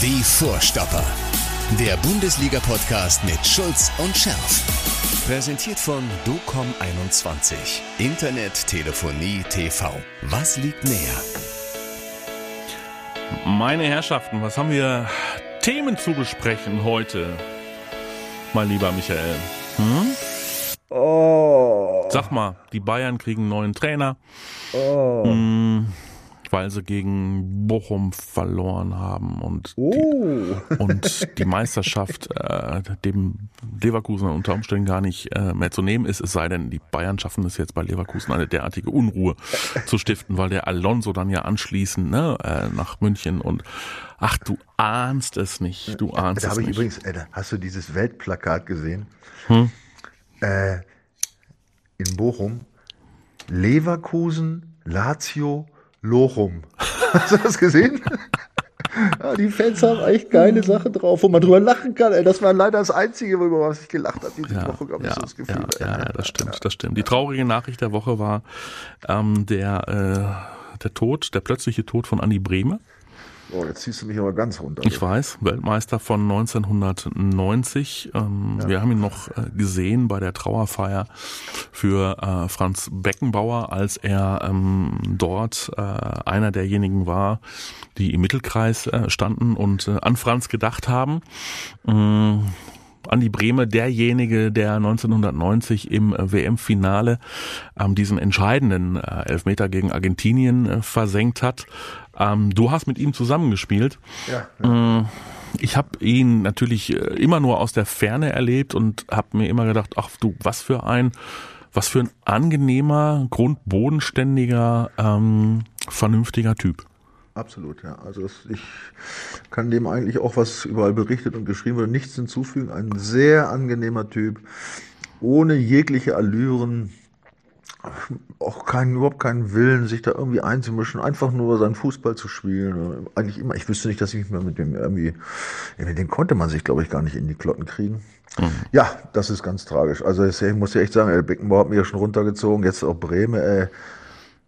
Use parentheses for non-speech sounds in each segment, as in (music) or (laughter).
Die Vorstopper. Der Bundesliga-Podcast mit Schulz und Scherf. Präsentiert von DOCOM21. Internet, Telefonie, TV. Was liegt näher? Meine Herrschaften, was haben wir Themen zu besprechen heute? Mein lieber Michael. Hm? Oh. Sag mal, die Bayern kriegen einen neuen Trainer. Oh. Hm, weil sie gegen Bochum verloren haben und, Oh. die, und die Meisterschaft äh, dem Leverkusen unter Umständen gar nicht äh, mehr zu nehmen ist, es sei denn, die Bayern schaffen es jetzt bei Leverkusen eine derartige Unruhe zu stiften, weil der Alonso dann ja anschließend ne, äh, nach München und ach, du ahnst es nicht, du ahnst Da es habe ich nicht. übrigens, äh, hast du dieses Weltplakat gesehen? Hm? Äh, in Bochum. Leverkusen, Lazio, Lochum. (laughs) Hast du das gesehen? (laughs) Ja, die Fans haben echt geile Sachen drauf, wo man drüber lachen kann. Ey, das war leider das Einzige, über was ich gelacht habe diese Ja, Woche, glaube ich, ja, so das Gefühl. ja, ja, ja, das stimmt, das stimmt. Die traurige Nachricht der Woche war ähm, der, äh, der Tod, der plötzliche Tod von Andy Brehme. Oh, jetzt ziehst du mich aber ganz runter. Ich weiß, Weltmeister von 1990. Ähm, Wir haben ihn noch äh, gesehen bei der Trauerfeier für äh, Franz Beckenbauer, als er ähm, dort äh, einer derjenigen war, die im Mittelkreis äh, standen und äh, an Franz gedacht haben. Ähm, Andi Brehme, derjenige, der 1990 im äh, WM-Finale ähm, diesen entscheidenden äh, Elfmeter gegen Argentinien äh, versenkt hat. Ähm, du hast mit ihm zusammengespielt. Ja, Äh, Ich habe ihn natürlich äh, immer nur aus der Ferne erlebt und habe mir immer gedacht, ach du, was für ein, was für ein angenehmer, grundbodenständiger, ähm, vernünftiger Typ. Absolut, ja. Also das, ich kann dem eigentlich auch, was überall berichtet und geschrieben wurde, nichts hinzufügen. Ein sehr angenehmer Typ, ohne jegliche Allüren, auch keinen, überhaupt keinen Willen, sich da irgendwie einzumischen, einfach nur seinen Fußball zu spielen. Eigentlich immer, ich wüsste nicht, dass ich mich mal mit dem irgendwie, mit dem konnte man sich, glaube ich, gar nicht in die Klotten kriegen. Ja, das ist ganz tragisch. Also ich muss ja echt sagen, ey, Beckenbauer hat mich ja schon runtergezogen, jetzt auch Breme, ey.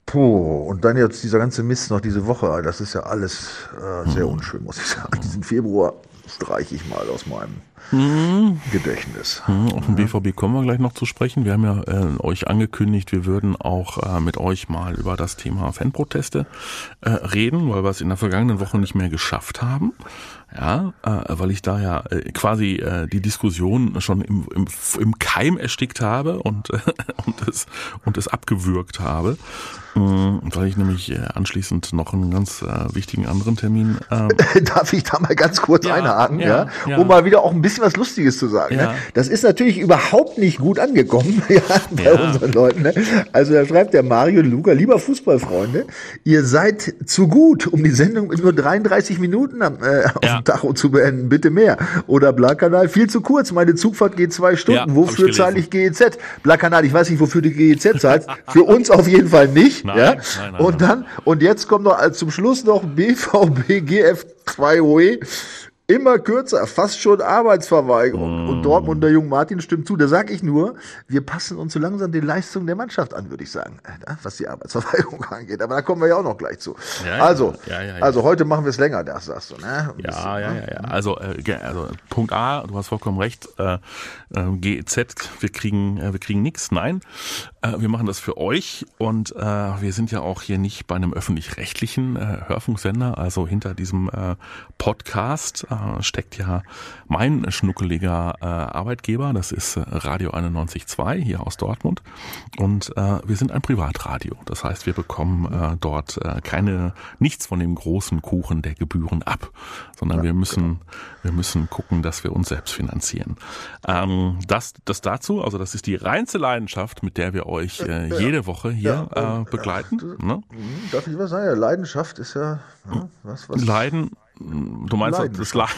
Puh, und dann jetzt dieser ganze Mist noch diese Woche, das ist ja alles äh, sehr unschön, muss ich sagen. Diesen Februar streiche ich mal aus meinem Gedächtnis. Hm, Auf den BVB kommen wir gleich noch zu sprechen. Wir haben ja äh, euch angekündigt, wir würden auch äh, mit euch mal über das Thema Fanproteste äh, reden, weil wir es in der vergangenen Woche nicht mehr geschafft haben. Ja, äh, weil ich da ja äh, quasi äh, die Diskussion schon im, im, im Keim erstickt habe und, äh, (laughs) und, es, und es abgewürgt habe. Mm, Weil ich nämlich äh, anschließend noch einen ganz äh, wichtigen anderen Termin ähm, (laughs) Darf ich da mal ganz kurz Ja, einhaken, ja, ja, ja. um mal wieder auch ein bisschen was Lustiges zu sagen. Ja. Ne? Das ist natürlich überhaupt nicht gut angekommen (laughs) ja, bei Ja. unseren Leuten. Ne? Also da schreibt der Mario Luca, lieber Fußballfreunde, ihr seid zu gut, um die Sendung mit nur 33 Minuten am, äh, auf dem Tacho zu beenden. Bitte mehr. Oder Blakanal, viel zu kurz. Meine Zugfahrt geht zwei Stunden. Wofür ich zahle ich GEZ? Blakanal, ich weiß nicht, wofür du GEZ zahlst. (laughs) Für uns auf jeden Fall nicht. Nein, ja? nein, nein, Und dann, und jetzt kommt noch als zum Schluss noch BVB GF2OE. Immer kürzer, fast schon Arbeitsverweigerung. Mm. Und Dortmund, der Jung Martin stimmt zu. Da sag ich nur, wir passen uns so langsam den Leistungen der Mannschaft an, würde ich sagen, äh, was die Arbeitsverweigerung (laughs) angeht. Aber da kommen wir ja auch noch gleich zu. Ja, ja. also, Ja, ja, ja. also heute machen wir es länger, das sagst du, ne? Ein bisschen, Ja, ja, ne? ja, ja. Also, äh, also Punkt A, du hast vollkommen recht. Äh, äh, GEZ, wir kriegen, äh, wir kriegen nichts. Nein, wir machen das für euch und äh, wir sind ja auch hier nicht bei einem öffentlich-rechtlichen äh, Hörfunksender. Also hinter diesem äh, Podcast äh, steckt ja mein schnuckeliger äh, Arbeitgeber. Das ist äh, Radio 91.2 hier aus Dortmund und äh, wir sind ein Privatradio. Das heißt, wir bekommen äh, dort äh, keine nichts von dem großen Kuchen der Gebühren ab, sondern wir müssen wir müssen gucken, dass wir uns selbst finanzieren. Ähm, das das dazu, also das ist die reinste Leidenschaft, mit der wir euch äh, jede Woche hier Ja, äh, begleiten. ne? Mhm, Darf ich was sagen? Leidenschaft ist ja, ja was, was. Leiden, du meinst das Leiden.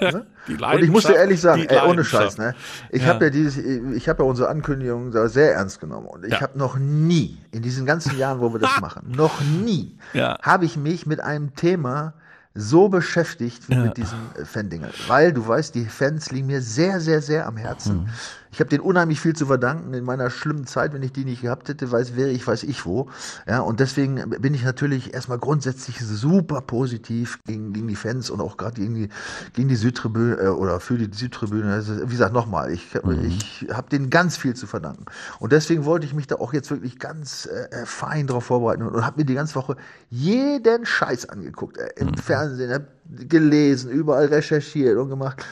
(laughs) Die Und ich muss dir ehrlich sagen, ey, ohne Leidenschaft. Scheiß, ne? Ich habe ja dieses, ich habe ja unsere Ankündigung da sehr ernst genommen und ich habe noch nie in diesen ganzen Jahren, wo wir das (laughs) machen, noch nie habe ich mich mit einem Thema so beschäftigt wie mit diesem Fan-Dingel. Weil du weißt, die Fans liegen mir sehr, sehr, sehr am Herzen. Ich habe den unheimlich viel zu verdanken in meiner schlimmen Zeit. Wenn ich die nicht gehabt hätte, weiß, wäre ich, weiß ich wo. Ja, und deswegen bin ich natürlich erstmal grundsätzlich super positiv gegen, gegen die Fans und auch gerade gegen die, gegen die Südtribüne äh, oder für die Südtribüne. Also, wie gesagt, nochmal, ich, mhm. ich habe denen ganz viel zu verdanken. Und deswegen wollte ich mich da auch jetzt wirklich ganz äh, äh fein drauf vorbereiten und, und habe mir die ganze Woche jeden Scheiß angeguckt. Äh, Im mhm. Fernsehen, habe gelesen, überall recherchiert und gemacht.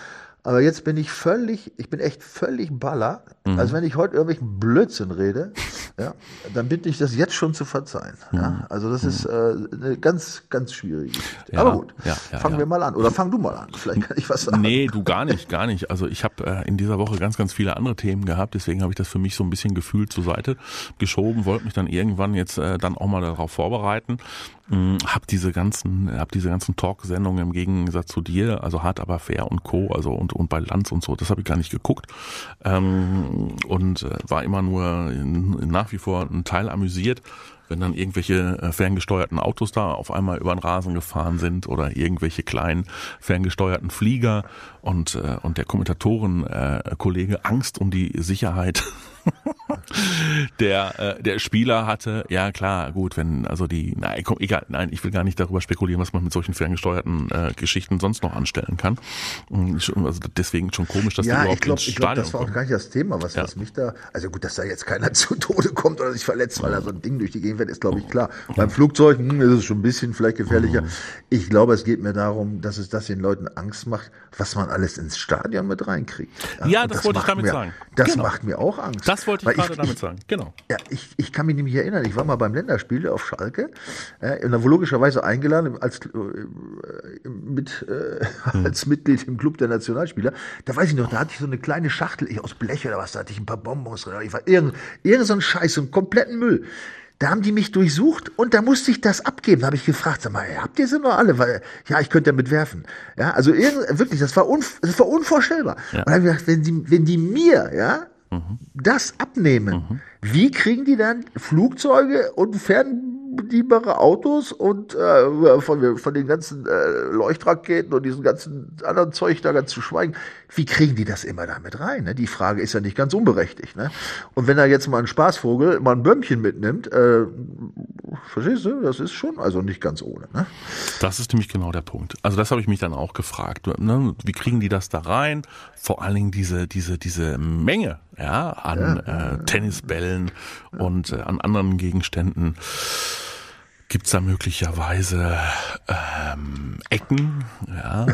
Aber jetzt bin ich völlig, ich bin echt völlig baller. Mhm. Also wenn ich heute irgendwelchen Blödsinn rede, ja, dann bitte ich das jetzt schon zu verzeihen. Mhm. Ja, also das mhm. ist äh, eine ganz, ganz schwierige Geschichte. Ja, Aber gut, ja, fangen wir mal an. Oder fang du mal an. Vielleicht kann ich was sagen. Nee, du gar nicht, gar nicht. Also ich habe äh, in dieser Woche ganz, ganz viele andere Themen gehabt. Deswegen habe ich das für mich so ein bisschen gefühlt zur Seite geschoben, wollte mich dann irgendwann jetzt äh, dann auch mal darauf vorbereiten. Hm, hab diese ganzen, hab diese ganzen Talk-Sendungen im Gegensatz zu dir, also hart aber fair und Co. Also und und bei Lanz und so, das habe ich gar nicht geguckt ähm, und äh, war immer nur in, nach wie vor ein Teil amüsiert, wenn dann irgendwelche äh, ferngesteuerten Autos da auf einmal über den Rasen gefahren sind oder irgendwelche kleinen ferngesteuerten Flieger und äh, und der Kommentatoren äh, Kollege Angst um die Sicherheit (laughs) der, äh, der Spieler hatte, ja klar, gut, wenn, also die, nein, komm, egal, nein, ich will gar nicht darüber spekulieren, was man mit solchen ferngesteuerten äh, Geschichten sonst noch anstellen kann. Also deswegen schon komisch, dass ja, die überhaupt ich glaub, ins Stadion ich glaub, das war auch gar nicht das Thema, was, ja. was mich da, also gut, dass da jetzt keiner (laughs) zu Tode kommt oder sich verletzt, weil da so ein Ding durch die Gegend fährt, ist glaube ich klar. Beim Flugzeug hm, ist es schon ein bisschen vielleicht gefährlicher. Mhm. Ich glaube, es geht mir darum, dass es das den Leuten Angst macht, was man alles ins Stadion mit reinkriegt. Ja, ja das, das, wollte ich damit mir, sagen. Das genau. macht mir auch Angst. Das wollte ich gerade damit sagen. Genau. Ja, ich, ich kann mich nämlich erinnern, ich war mal beim Länderspiel auf Schalke äh, und da wurde logischerweise eingeladen als, äh, mit, äh, (laughs) hm. als Mitglied im Club der Nationalspieler. Da weiß ich noch, da hatte ich so eine kleine Schachtel ich, aus Blech oder was, da hatte ich ein paar Bonbons drin. Ich war irgend, irgend so ein Scheiß, so einen kompletten Müll. Da haben die mich durchsucht und da musste ich das abgeben. Da habe ich gefragt, sag mal, habt ihr sie noch alle? Weil, ja, ich könnte damit werfen. Ja, also wirklich, das war, unv das war unvorstellbar. Ja. Und dann habe ich gedacht, wenn die, wenn die mir, ja, mhm. das abnehmen, mhm. wie kriegen die dann Flugzeuge und Fern bedienbare Autos und äh, von, von den ganzen äh, Leuchtraketen und diesem ganzen anderen Zeug da ganz zu schweigen, wie kriegen die das immer damit rein? Ne? Die Frage ist ja nicht ganz unberechtigt. Ne? Und wenn er jetzt mal ein Spaßvogel mal ein Bömmchen mitnimmt, äh, verstehst du, das ist schon also nicht ganz ohne. Ne? Das ist nämlich genau der Punkt. Also das habe ich mich dann auch gefragt. Ne? Wie kriegen die das da rein? Vor allen Dingen diese, diese, diese Menge ja, an ja, äh, Tennisbällen und äh, an anderen Gegenständen. Gibt's da möglicherweise ähm, Ecken, ja,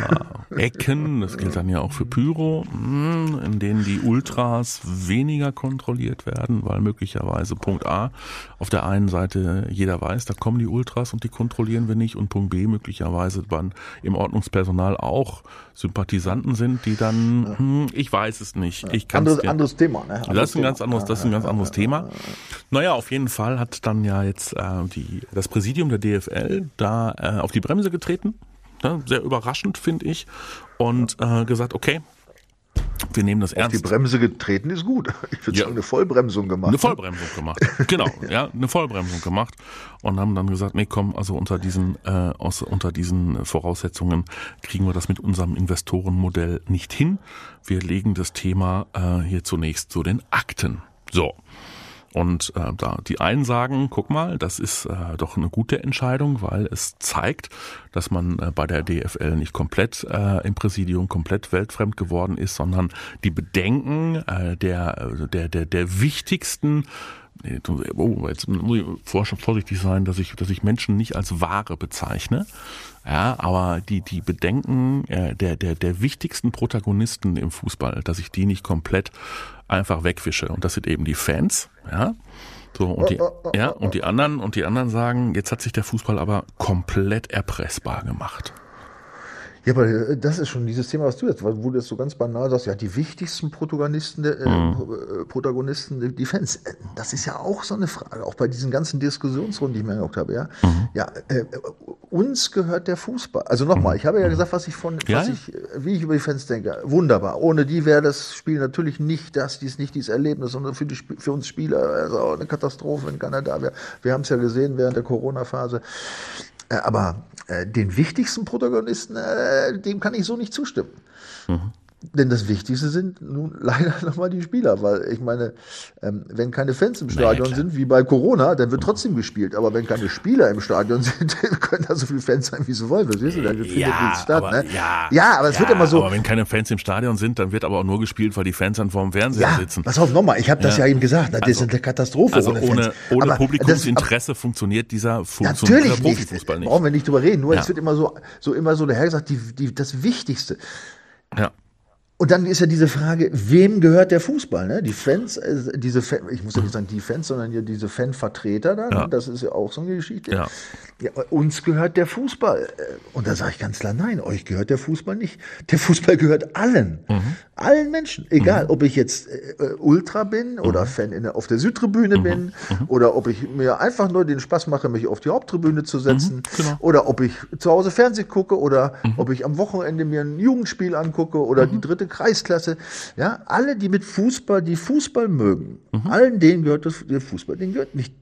(laughs) Ecken, das gilt dann ja auch für Pyro, hm, in denen die Ultras weniger kontrolliert werden, weil möglicherweise Punkt A auf der einen Seite jeder weiß, da kommen die Ultras und die kontrollieren wir nicht und Punkt B möglicherweise dann im Ordnungspersonal auch Sympathisanten sind, die dann, hm, ich weiß es nicht, ich kann anderes, anderes Thema. Ne? Anderes das ist ein ganz anderes, das ist ein ganz anderes Thema. Naja, auf jeden Fall hat dann ja jetzt äh, die das Präsidium Präsidium der DFL da äh, auf die Bremse getreten, ne, sehr überraschend finde ich, und äh, gesagt, okay, wir nehmen das ernst. Auf die Bremse getreten ist gut. (laughs) Ich würde ja. sagen, eine Vollbremsung gemacht. Eine ne? Vollbremsung gemacht. Genau, (laughs) ja, eine Vollbremsung gemacht und haben dann gesagt, nee, komm, also unter diesen äh, aus, unter diesen Voraussetzungen kriegen wir das mit unserem Investorenmodell nicht hin. Wir legen das Thema äh, hier zunächst zu den Akten. So. Und äh, da die einen sagen, guck mal, das ist äh, doch eine gute Entscheidung, weil es zeigt, dass man äh, bei der DFL nicht komplett äh, im Präsidium komplett weltfremd geworden ist, sondern die Bedenken äh, der, äh, der, der, der wichtigsten Oh, jetzt muss ich vorsichtig sein, dass ich, dass ich Menschen nicht als Ware bezeichne. Ja, aber die, die Bedenken äh, der, der, der wichtigsten Protagonisten im Fußball, dass ich die nicht komplett einfach wegwische. Und das sind eben die Fans, ja. So, und die, ja, und die anderen, und die anderen sagen, jetzt hat sich der Fußball aber komplett erpressbar gemacht. Ja, aber äh, das ist schon dieses Thema, was du jetzt, wo du jetzt so ganz banal sagst, ja, die wichtigsten Protagonisten, äh, mhm. Äh, Protagonisten, die Fans, äh, das ist ja auch so eine Frage, auch bei diesen ganzen Diskussionsrunden, die ich mir angeguckt habe, ja. Mhm. Ja, äh, uns gehört der Fußball. Also nochmal, mhm. ich habe ja gesagt, was ich von, ja? was ich, wie ich über die Fans denke. Wunderbar. Ohne die wäre das Spiel natürlich nicht das, dies nicht dieses Erlebnis, sondern für, die, für uns Spieler also eine Katastrophe, wenn keiner da wäre. Wir haben es ja gesehen während der Corona-Phase. Aber äh, den wichtigsten Protagonisten, äh, dem kann ich so nicht zustimmen. Mhm. Denn das Wichtigste sind nun (laughs) leider nochmal die Spieler, weil ich meine, ähm, wenn keine Fans im Stadion naja, sind, wie bei Corona, dann wird trotzdem gespielt. Aber wenn keine Spieler im Stadion (laughs) sind, dann können da so viele Fans sein, wie sie wollen. Verstehst du? Dann findet ja, statt. Aber, ne? ja, ja, aber es ja, wird immer so. Aber wenn keine Fans im Stadion sind, dann wird aber auch nur gespielt, weil die Fans dann vor dem Fernseher ja, sitzen. Pass auf, nochmal, ich habe das ja, eben gesagt, das also, ist eine Katastrophe. Also ohne, ohne, Fans. ohne aber Publikumsinteresse das, funktioniert dieser funktioniert Natürlich Profifußball nicht. Brauchen wir nicht drüber reden. Nur es wird immer so, so immer so dahergesagt, die, die, das Wichtigste. Ja. Und dann ist ja diese Frage, wem gehört der Fußball? Ne? Die Fans, äh, diese Fan, ich muss ja nicht sagen die Fans, sondern ja diese Fanvertreter da, ne? ja. das ist ja auch so eine Geschichte. Ja. Ja, uns gehört der Fußball. Äh, und da sage ich ganz klar, nein, euch gehört der Fußball nicht. Der Fußball gehört allen. Mhm. Allen Menschen. Egal, mhm. ob ich jetzt äh, Ultra bin oder mhm. Fan in der, auf der Südtribüne mhm. bin mhm. oder ob ich mir einfach nur den Spaß mache, mich auf die Haupttribüne zu setzen mhm. genau. oder ob ich zu Hause Fernsehen gucke oder ob ich am Wochenende mir ein Jugendspiel angucke oder die dritte Kreisklasse. Ja, alle, die mit Fußball, die Fußball mögen, allen denen gehört das, der Fußball. Denen gehört nicht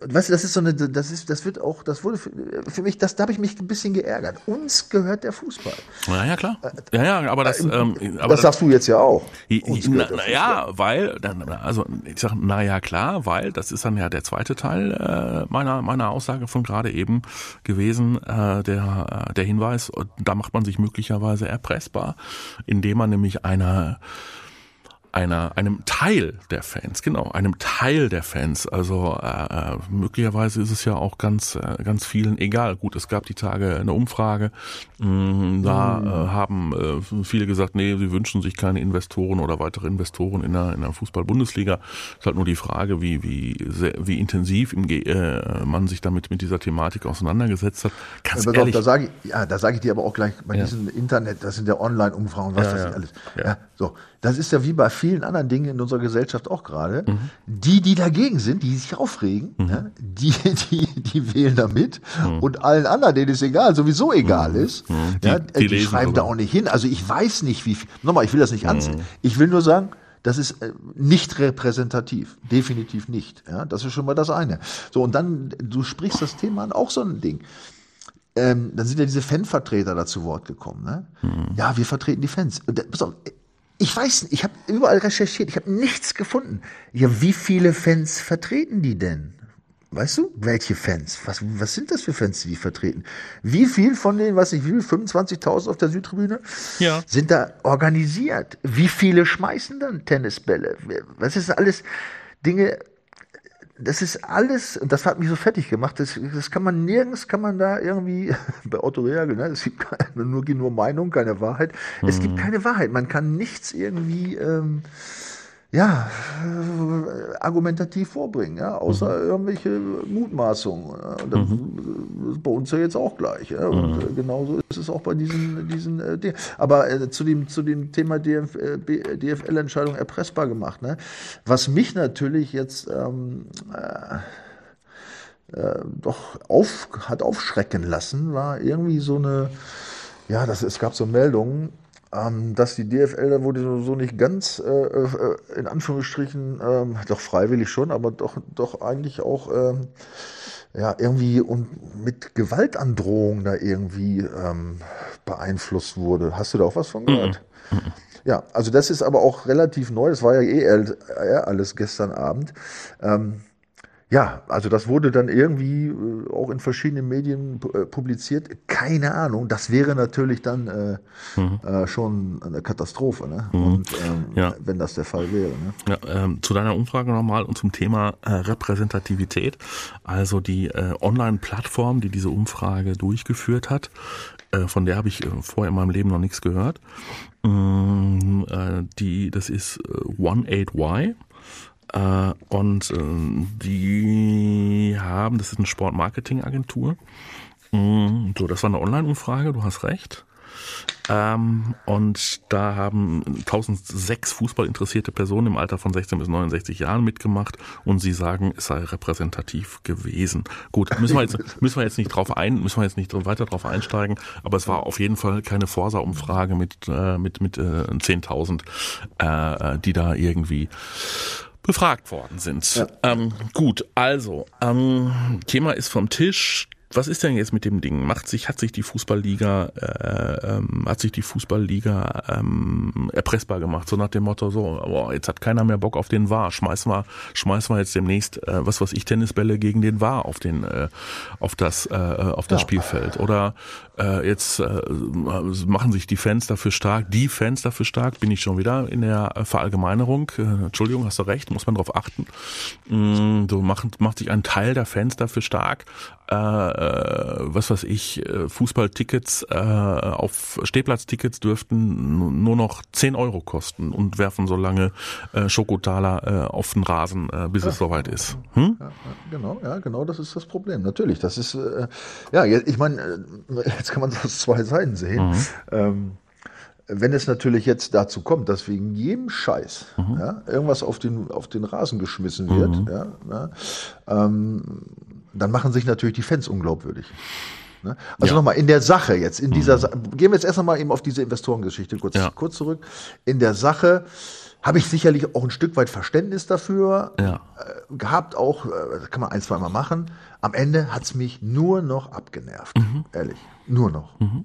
weißt du, das ist so eine, das ist, das wird auch, das wurde für, für mich, das, da habe ich mich ein bisschen geärgert. Uns gehört der Fußball. Ja, ja, klar. Ja, ja, aber das, ähm, aber das sagst du jetzt ja auch. Na, na ja, weil, also ich sage, na ja, klar, weil das ist dann ja der zweite Teil äh, meiner meiner Aussage von gerade eben gewesen, äh, der der Hinweis, da macht man sich möglicherweise erpressbar, indem man nämlich einer einer, einem Teil der Fans, genau, einem Teil der Fans. Also äh, äh, möglicherweise ist es ja auch ganz, äh, ganz vielen egal. Gut, es gab die Tage eine Umfrage, mh, da mhm. äh, haben äh, viele gesagt, nee, sie wünschen sich keine Investoren oder weitere Investoren in der, in der Fußball-Bundesliga. Ist halt nur die Frage, wie, wie, sehr, wie intensiv im, äh, man sich damit mit dieser Thematik auseinandergesetzt hat. Ganz ja, ehrlich, auf, da sage ich, ja, da sage ich dir aber auch gleich bei ja. diesem Internet, das sind ja Online-Umfragen, was ja, das ja. alles. Ja. so, das ist ja wie bei vielen anderen Dingen in unserer Gesellschaft auch gerade. Mhm. Die, die dagegen sind, die sich aufregen, mhm. ja, die, die, die wählen da mit. Mhm. Und allen anderen, denen es egal, sowieso egal mhm. ist, mhm. die, ja, die, die schreiben aber. da auch nicht hin. Also ich weiß nicht, wie viel. Nochmal, ich will das nicht ansehen. Mhm. Ich will nur sagen, das ist äh, nicht repräsentativ. Definitiv nicht. Ja, das ist schon mal das eine. So, und dann, du sprichst das Thema an, auch so ein Ding. Ähm, dann sind ja diese Fanvertreter da zu Wort gekommen. Ne? Ja, wir vertreten die Fans. Pass auf, ich weiß nicht, ich habe überall recherchiert, ich habe nichts gefunden. Ja, wie viele Fans vertreten die denn? Weißt du, welche Fans? Was, was sind das für Fans, die die vertreten? Wie viel von denen, was ich will, 25.000 auf der Südtribüne, ja. sind da organisiert? Wie viele schmeißen dann Tennisbälle? Was ist alles Dinge, das ist alles, und das hat mich so fertig gemacht, das, das kann man nirgends, kann man da irgendwie, (laughs) bei Otto Reagel, ne, es gibt keine, nur, nur Meinung, keine Wahrheit. Mhm. Es gibt mhm. keine Wahrheit, man kann nichts irgendwie, ähm, ja, äh, argumentativ vorbringen, ja, außer mhm. irgendwelche Mutmaßungen. Und das mhm. ist bei uns ja jetzt auch gleich. Ja. Und mhm. Äh, genauso ist es auch bei diesen, diesen äh, Aber äh, zu, dem, zu dem Thema DF, äh, DFL-Entscheidung erpressbar gemacht. Ne? Was mich natürlich jetzt ähm, äh, doch auf, hat aufschrecken lassen, war irgendwie so eine, ja, das, es gab so Meldungen, ähm, dass die DFL da wurde so nicht ganz, äh, äh, in Anführungsstrichen, ähm, doch freiwillig schon, aber doch, doch eigentlich auch ähm, ja, irgendwie und mit Gewaltandrohung da irgendwie ähm, beeinflusst wurde. Hast du da auch was von gehört? Mhm. Ja, also das ist aber auch relativ neu. Das war ja eh alles gestern Abend. Ähm, ja, also das wurde dann irgendwie äh, auch in verschiedenen Medien äh, publiziert. Keine Ahnung, das wäre natürlich dann äh, mhm. äh, schon eine Katastrophe, ne? Mhm. Und, ähm, ja. wenn das der Fall wäre. Ne? Ja, ähm, zu deiner Umfrage nochmal und zum Thema äh, Repräsentativität. Also die äh, Online-Plattform, die diese Umfrage durchgeführt hat, von der habe ich vorher in meinem Leben noch nichts gehört. Ähm, die, das ist 18Y. Äh, und äh, die haben, das ist eine Sportmarketing-Agentur. Mm, so, das war eine Online-Umfrage, du hast recht. Ähm, und da haben 1006 Fußballinteressierte Personen im Alter von 16 bis 69 Jahren mitgemacht und sie sagen, es sei repräsentativ gewesen. Gut, müssen wir jetzt, (laughs) müssen wir jetzt nicht drauf ein, müssen wir jetzt nicht weiter drauf einsteigen, aber es war auf jeden Fall keine Forsa-Umfrage mit, äh, mit, mit äh, 10.000, äh, die da irgendwie befragt worden sind. Ja. Ähm, gut, also, ähm, Thema ist vom Tisch. was ist denn jetzt mit dem Ding? Macht sich, hat sich die Fußballliga, äh, ähm, hat sich die Fußballliga ähm, erpressbar gemacht, so nach dem Motto, so, boah, jetzt hat keiner mehr Bock auf den War, schmeißen wir, schmeißen wir jetzt demnächst, äh, was weiß ich, Tennisbälle gegen den War auf den, äh, auf das, äh, auf das ja. Spielfeld. Oder äh, jetzt äh, machen sich die Fans dafür stark, die Fans dafür stark, bin ich schon wieder in der Verallgemeinerung. Äh, Entschuldigung, hast du recht, muss man darauf achten. Mm, so macht, macht sich ein Teil der Fans dafür stark, äh, äh, was weiß ich, äh, Fußballtickets äh, auf Stehplatztickets dürften nur noch 10 Euro kosten und werfen so lange äh, Schokotaler äh, auf den Rasen, äh, bis ja. es soweit ist. Hm? Ja, genau, ja, genau, das ist das Problem. Natürlich, das ist, äh, ja, ich meine, jetzt kann man das (laughs) aus zwei Seiten sehen. Mhm. Ähm, wenn es natürlich jetzt dazu kommt, dass wegen jedem Scheiß mhm. ja, irgendwas auf den, auf den Rasen geschmissen wird, mhm. ja, ja ähm, dann machen sich natürlich die Fans unglaubwürdig. Ne? Also ja. nochmal, in der Sache jetzt, in dieser, mhm. gehen wir jetzt erst einmal eben auf diese Investorengeschichte kurz, ja. kurz zurück. In der Sache habe ich sicherlich auch ein Stück weit Verständnis dafür ja. äh, gehabt, auch, äh, kann man ein, zwei Mal machen. Am Ende hat's mich nur noch abgenervt, mhm. ehrlich, nur noch. Mhm.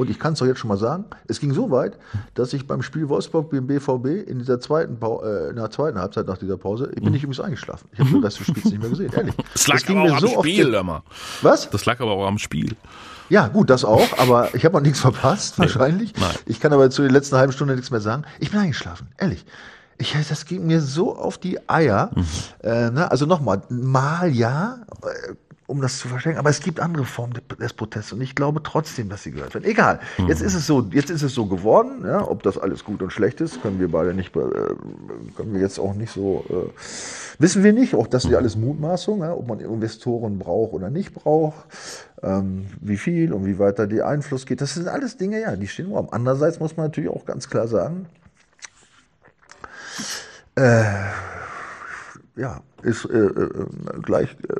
Und ich kann es doch jetzt schon mal sagen, es ging so weit, dass ich beim Spiel Wolfsburg gegen BVB in dieser zweiten, äh, in der zweiten Halbzeit nach dieser Pause, ich bin mhm. nicht übrigens eingeschlafen. Ich habe mhm. das Spiel nicht mehr gesehen, ehrlich. (laughs) Das lag das aber auch am so Spiel, immer. Was? Das lag aber auch am Spiel. Ja, gut, das auch, aber ich habe auch nichts verpasst, nee. wahrscheinlich. Nein. Ich kann aber zu den letzten halben Stunden nichts mehr sagen. Ich bin eingeschlafen, ehrlich. Ich, das ging mir so auf die Eier. Mhm. Äh, ne? Also nochmal, mal ja, äh, um das zu verstehen. Aber es gibt andere Formen des Protests und ich glaube trotzdem, dass sie gehört werden. Egal. Mhm. Jetzt ist es so, jetzt ist es so geworden. Ja, ob das alles gut und schlecht ist, können wir beide nicht, äh, können wir jetzt auch nicht so, äh, wissen wir nicht. Auch das ist ja alles Mutmaßung, ja, ob man Investoren braucht oder nicht braucht, ähm, wie viel und wie weiter der Einfluss geht. Das sind alles Dinge, ja, die stehen im Raum. Andererseits muss man natürlich auch ganz klar sagen, äh, ja, ist äh, äh, gleich äh,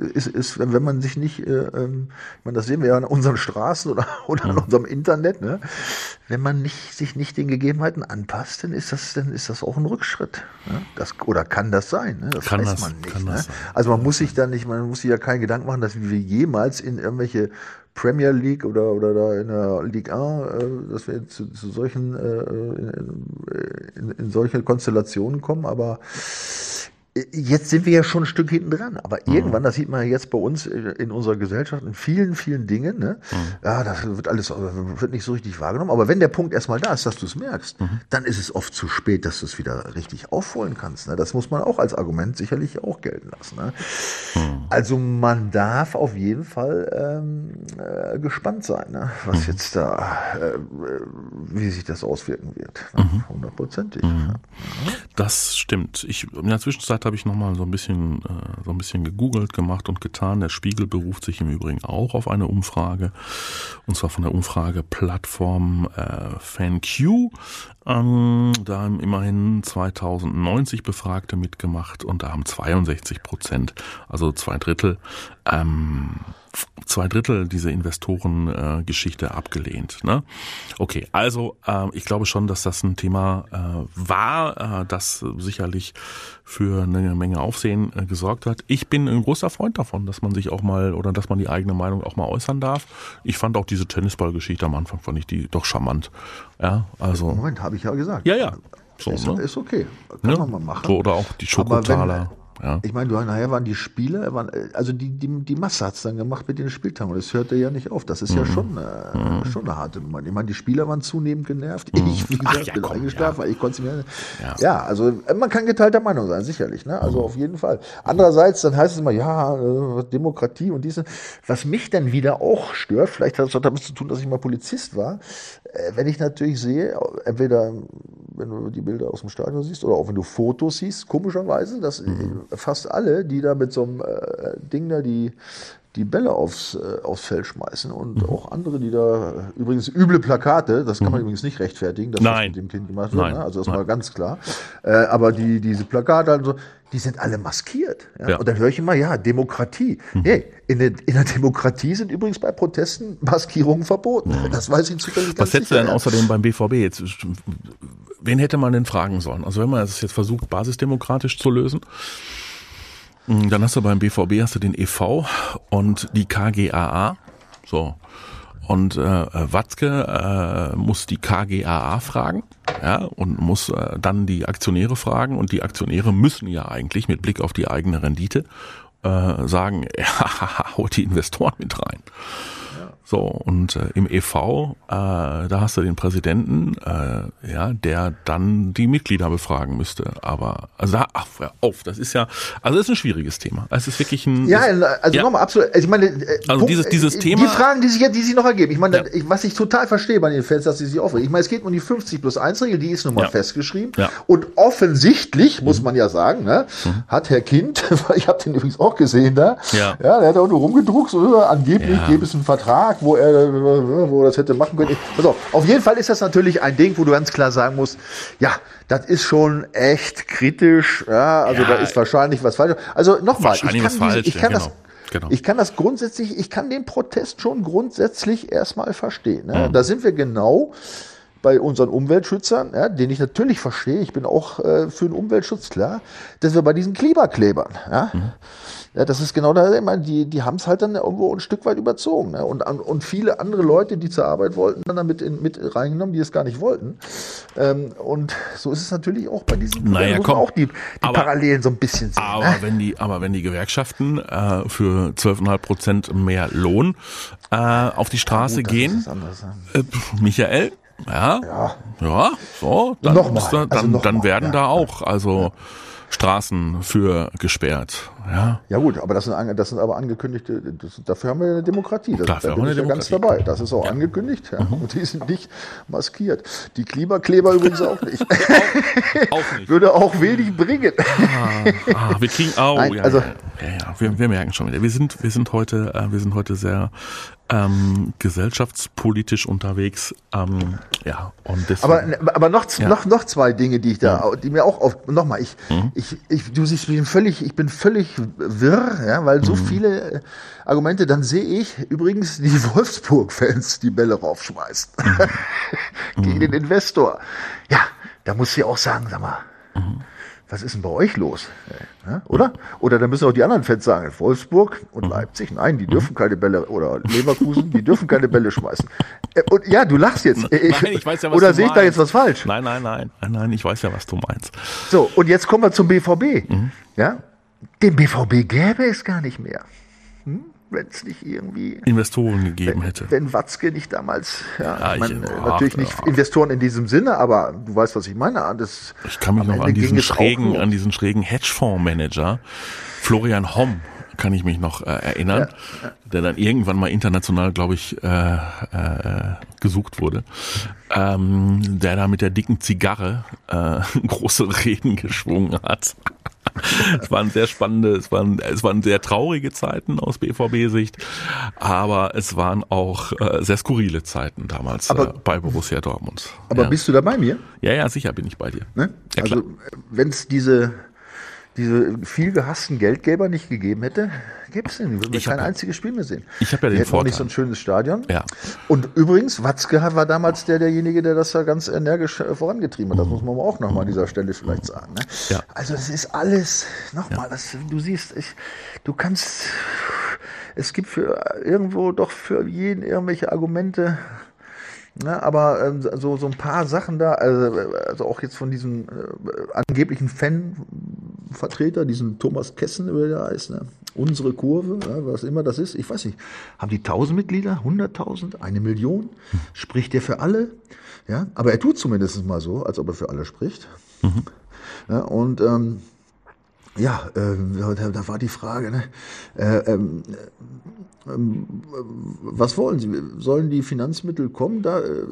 ist, ist, wenn man sich nicht, äh, ähm, ich meine, das sehen wir ja an unseren Straßen oder, (laughs) oder an unserem Internet, ne? wenn man nicht, sich nicht den Gegebenheiten anpasst, dann ist das, dann ist das auch ein Rückschritt. Ne? Das, oder kann das sein? Ne? Das kann weiß das, man nicht. Ne? Also man muss sich da nicht, man muss sich ja keinen Gedanken machen, dass wir jemals in irgendwelche Premier League oder, oder da in der Ligue 1, äh, dass wir zu, zu solchen, in, in, in solche Konstellationen kommen, aber Jetzt sind wir ja schon ein Stück hinten dran, aber mhm. irgendwann, das sieht man ja jetzt bei uns in unserer Gesellschaft in vielen, vielen Dingen, ne? Mhm. ja, das wird alles wird nicht so richtig wahrgenommen. Aber wenn der Punkt erstmal da ist, dass du es merkst, mhm. dann ist es oft zu spät, dass du es wieder richtig aufholen kannst. Ne? Das muss man auch als Argument sicherlich auch gelten lassen. Ne? Mhm. Also man darf auf jeden Fall ähm, äh, gespannt sein, ne? was mhm. jetzt da, äh, wie sich das auswirken wird. Ne? Mhm. Hundertprozentig. Ne? Das stimmt. Ich in der Zwischenzeit Zeit habe ich nochmal so ein bisschen, äh, so ein bisschen gegoogelt, gemacht und getan. Der Spiegel beruft sich im Übrigen auch auf eine Umfrage. Und zwar von der Umfrageplattform äh, FanQ. Ähm, da haben immerhin 2090 Befragte mitgemacht und da haben 62 Prozent, also zwei Drittel, ähm, zwei Drittel diese Investorengeschichte äh, abgelehnt. Ne? Okay, also äh, ich glaube schon, dass das ein Thema äh, war, äh, das sicherlich für eine Menge Aufsehen äh, gesorgt hat. Ich bin ein großer Freund davon, dass man sich auch mal oder dass man die eigene Meinung auch mal äußern darf. Ich fand auch diese Tennisballgeschichte am Anfang fand ich die doch charmant. Ja, also. Moment, habe ich ja gesagt. Ja, ja. So, ist, ne? ist okay. Kann ja, man mal machen. So, oder auch die Schokotaler. Ja. Ich meine, nachher waren die Spiele, waren, also die, die, die Masse hat's dann gemacht mit den Spieltagen und es hörte ja nicht auf. Das ist mhm. ja schon, äh, mhm. schon eine harte Nummer. Ich meine, die Spieler waren zunehmend genervt. Mhm. Ich, wie gesagt, Ach, ja, bin komm, eingeschlafen, ja. weil ich konnte mir. Ja. ja, also man kann geteilter Meinung sein, sicherlich. Ne? Also mhm. auf jeden Fall. Andererseits, dann heißt es immer, ja, äh, Demokratie und diese. Was mich dann wieder auch stört, vielleicht hat es auch damit zu tun, dass ich mal Polizist war, äh, wenn ich natürlich sehe, entweder wenn du die Bilder aus dem Stadion siehst oder auch wenn du Fotos siehst, komischerweise, dass mhm. Fast alle, die da mit so einem äh, Ding da die, die Bälle aufs, äh, aufs Feld schmeißen und mhm. auch andere, die da übrigens üble Plakate, das kann man mhm. übrigens nicht rechtfertigen, dass Nein. das mit dem Kind gemacht wird, ne? also das Nein. war ganz klar. Äh, aber die, diese Plakate und so, die sind alle maskiert. Ja? ja. Und dann höre ich immer, ja, Demokratie. Mhm. Hey, in der, in der Demokratie sind übrigens bei Protesten Maskierungen verboten. Mhm. Das weiß ich zufällig ganz Was hättest du denn außerdem beim BVB jetzt? Wen hätte man denn fragen sollen? Also wenn man es jetzt versucht, basisdemokratisch zu lösen, Dann hast du beim BVB hast du den EV und die KGAA. So. Und äh, Watzke äh, muss die KGAA fragen, ja, und muss äh, dann die Aktionäre fragen. Und die Aktionäre müssen ja eigentlich mit Blick auf die eigene Rendite äh, sagen, (laughs) ja, holt die Investoren mit rein. So, und äh, im EV, äh, da hast du den Präsidenten, äh, ja, der dann die Mitglieder befragen müsste. Aber, also da, ach, auf, das ist ja, also das ist ein schwieriges Thema. Es ist wirklich ein. Ja, ist, also ja. nochmal absolut. Also ich meine, äh, also dieses, dieses Thema. Die Fragen, die sich, die sich noch ergeben. Ich meine, ja. was ich total verstehe bei den Fans, dass sie sich aufregen. Ich meine, es geht um die 50 plus 1 Regel, die ist nun mal ja. festgeschrieben. Und offensichtlich, muss mhm. man ja sagen, ne, mhm. hat Herr Kind, (laughs) ich habe den übrigens auch gesehen da, ja, ja der hat auch nur rumgedruckt, so, angeblich gäbe es einen Vertrag, wo er, wo er das hätte machen können. Also, auf jeden Fall ist das natürlich ein Ding, wo du ganz klar sagen musst, ja, das ist schon echt kritisch, ja, also ja, da ist wahrscheinlich was falsch. Also nochmal, ich kann, diese, falsch, ich kann ja, das, genau. Genau. Ich kann das grundsätzlich, ich kann den Protest schon grundsätzlich erstmal verstehen. Ne? Mhm. Da sind wir genau bei unseren Umweltschützern, ja, den ich natürlich verstehe, ich bin auch äh, für den Umweltschutz klar, dass wir bei diesen Klimaklebern, ja, mhm. Ja, das ist genau da, ich meine, die, die haben es halt dann irgendwo ein Stück weit überzogen. Ne? Und, und viele andere Leute, die zur Arbeit wollten, dann damit in, mit reingenommen, die es gar nicht wollten. Ähm, und so ist es natürlich auch bei diesen naja, komm, auch die, die aber, Parallelen so ein bisschen sehen. Aber, ne? wenn, die, aber wenn die Gewerkschaften äh, für 12,5 Prozent mehr Lohn äh, auf die Straße gut, gehen, äh, Michael, ja, ja, ja, so, dann, da, dann, also dann werden ja, da auch, also ja. Straßen für gesperrt. Ja, ja gut, aber das sind, das sind aber angekündigte, das, dafür haben wir eine Demokratie. Das, dafür da bin ich ja ganz dabei. Das ist auch ja. angekündigt ja. Mhm. und die sind nicht maskiert. Die Klimakleber übrigens auch nicht. auch, auch, nicht. Würde auch wenig bringen. Ah, ah, wir kriegen, oh, Nein, ja, also, ja, ja, wir, wir merken schon wieder. Wir sind, wir sind heute, äh, wir sind heute sehr ähm, gesellschaftspolitisch unterwegs. Ähm, ja, und deswegen, aber aber noch, ja. noch noch zwei Dinge, die ich da, die mir auch auf nochmal, ich, mhm. ich, ich, du siehst, ich bin völlig, ich bin völlig wirr, ja, weil so mhm. viele äh, Argumente. Dann sehe ich übrigens die (laughs) Wolfsburg-Fans die Bälle raufschmeißen (laughs) mhm. gegen den Investor. Ja, da muss ich auch sagen, sag mal. Mhm was ist denn bei euch los? Ja, oder? Oder dann müssen auch die anderen Fans sagen, Wolfsburg und mhm. Leipzig, nein, die dürfen keine Bälle, oder Leverkusen, die dürfen keine Bälle schmeißen. Äh, und ja, du lachst jetzt. Nein, ich weiß ja, was oder sehe ich da jetzt was falsch? Nein, nein, nein, nein, nein, ich weiß ja, was du meinst. So, und jetzt kommen wir zum BVB. Mhm. Ja? Den BVB gäbe es gar nicht mehr. Hm? wenn es nicht irgendwie Investoren gegeben wenn, hätte. Wenn Watzke nicht damals, ja, ja ich mein, ach, natürlich nicht ja. Investoren in diesem Sinne, aber du weißt, was ich meine. Das, ich kann mich noch an diesen schrägen, an diesen schrägen Hedgefondsmanager Florian Homm kann ich mich noch äh, erinnern, ja, ja. der dann irgendwann mal international, glaube ich, äh, äh, gesucht wurde, ähm, der da mit der dicken Zigarre äh, (laughs) große Reden geschwungen hat es waren sehr spannende, es waren, es waren sehr traurige Zeiten aus BVB-Sicht, aber es waren auch äh, sehr skurrile Zeiten damals aber, äh, bei Borussia Dortmund. Aber ja. bist du da bei mir? Ja, ja, sicher bin ich bei dir. Ne? Ja, also, wenn es diese diese viel gehassten Geldgeber nicht gegeben hätte, gäbe es den. Würden wir kein einziges Spiel mehr sehen. Ich habe ja den Vorteil. nicht so ein schönes Stadion. Ja. Und übrigens, Watzke war damals der, derjenige, der das da ganz energisch äh, vorangetrieben hat. Das muss man auch nochmal an dieser Stelle vielleicht sagen. Ne? Ja. Also es ist alles, nochmal, ja. du siehst, ich, du kannst, es gibt für irgendwo doch für jeden irgendwelche Argumente, Ne, aber ähm, so, so ein paar Sachen da, also, also auch jetzt von diesem äh, angeblichen Fan-Vertreter, diesen Thomas Kessen, wie der heißt, ne? unsere Kurve, ja, was immer das ist, ich weiß nicht, haben die 1000 Mitglieder, 100.000, eine Million? Spricht der für alle? Ja, aber er tut zumindest mal so, als ob er für alle spricht. Mhm. Ja, und ähm, ja, äh, da, da, war die Frage, ne? Äh, ähm, was wollen Sie? Sollen die Finanzmittel kommen, da, äh,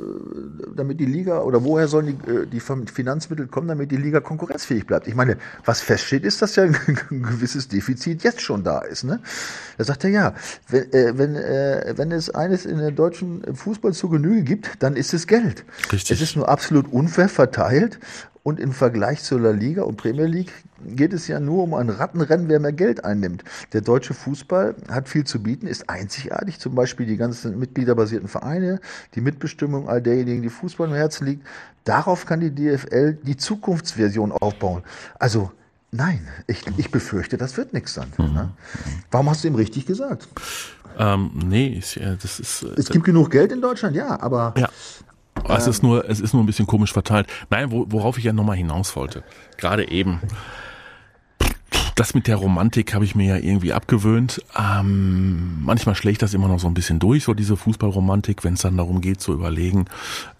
damit die Liga, oder woher sollen die, äh, die Finanzmittel kommen, damit die Liga konkurrenzfähig bleibt? Ich meine, was feststeht, ist, dass ja ein (laughs) gewisses Defizit jetzt schon da ist. Ne? Da sagt er, ja, wenn, äh, wenn, wenn es eines in der deutschen Fußball zur Genüge gibt, dann ist es Geld. Richtig. Es ist nur absolut unfair verteilt und im Vergleich zur La Liga und Premier League geht es ja nur um ein Rattenrennen, wer mehr Geld einnimmt. Der deutsche Fußball hat viel zu bieten, ist einzigartig, zum Beispiel die ganzen mitgliederbasierten Vereine, die Mitbestimmung all derjenigen, die Fußball im Herzen liegt. Darauf kann die DFL die Zukunftsversion aufbauen. Also Nein, ich, ich befürchte, das wird nichts dann. Ne? Warum hast du ihm richtig gesagt? Ähm, nee, ist, ja, das ist. äh, Es gibt genug Geld in Deutschland, ja, aber Ja. Es ist nur, es ist nur ein bisschen komisch verteilt. Nein, wo, worauf ich ja nochmal hinaus wollte. Gerade eben. Das mit der Romantik habe ich mir ja irgendwie abgewöhnt. Ähm, manchmal schlägt das immer noch so ein bisschen durch, so diese Fußballromantik, wenn es dann darum geht zu überlegen,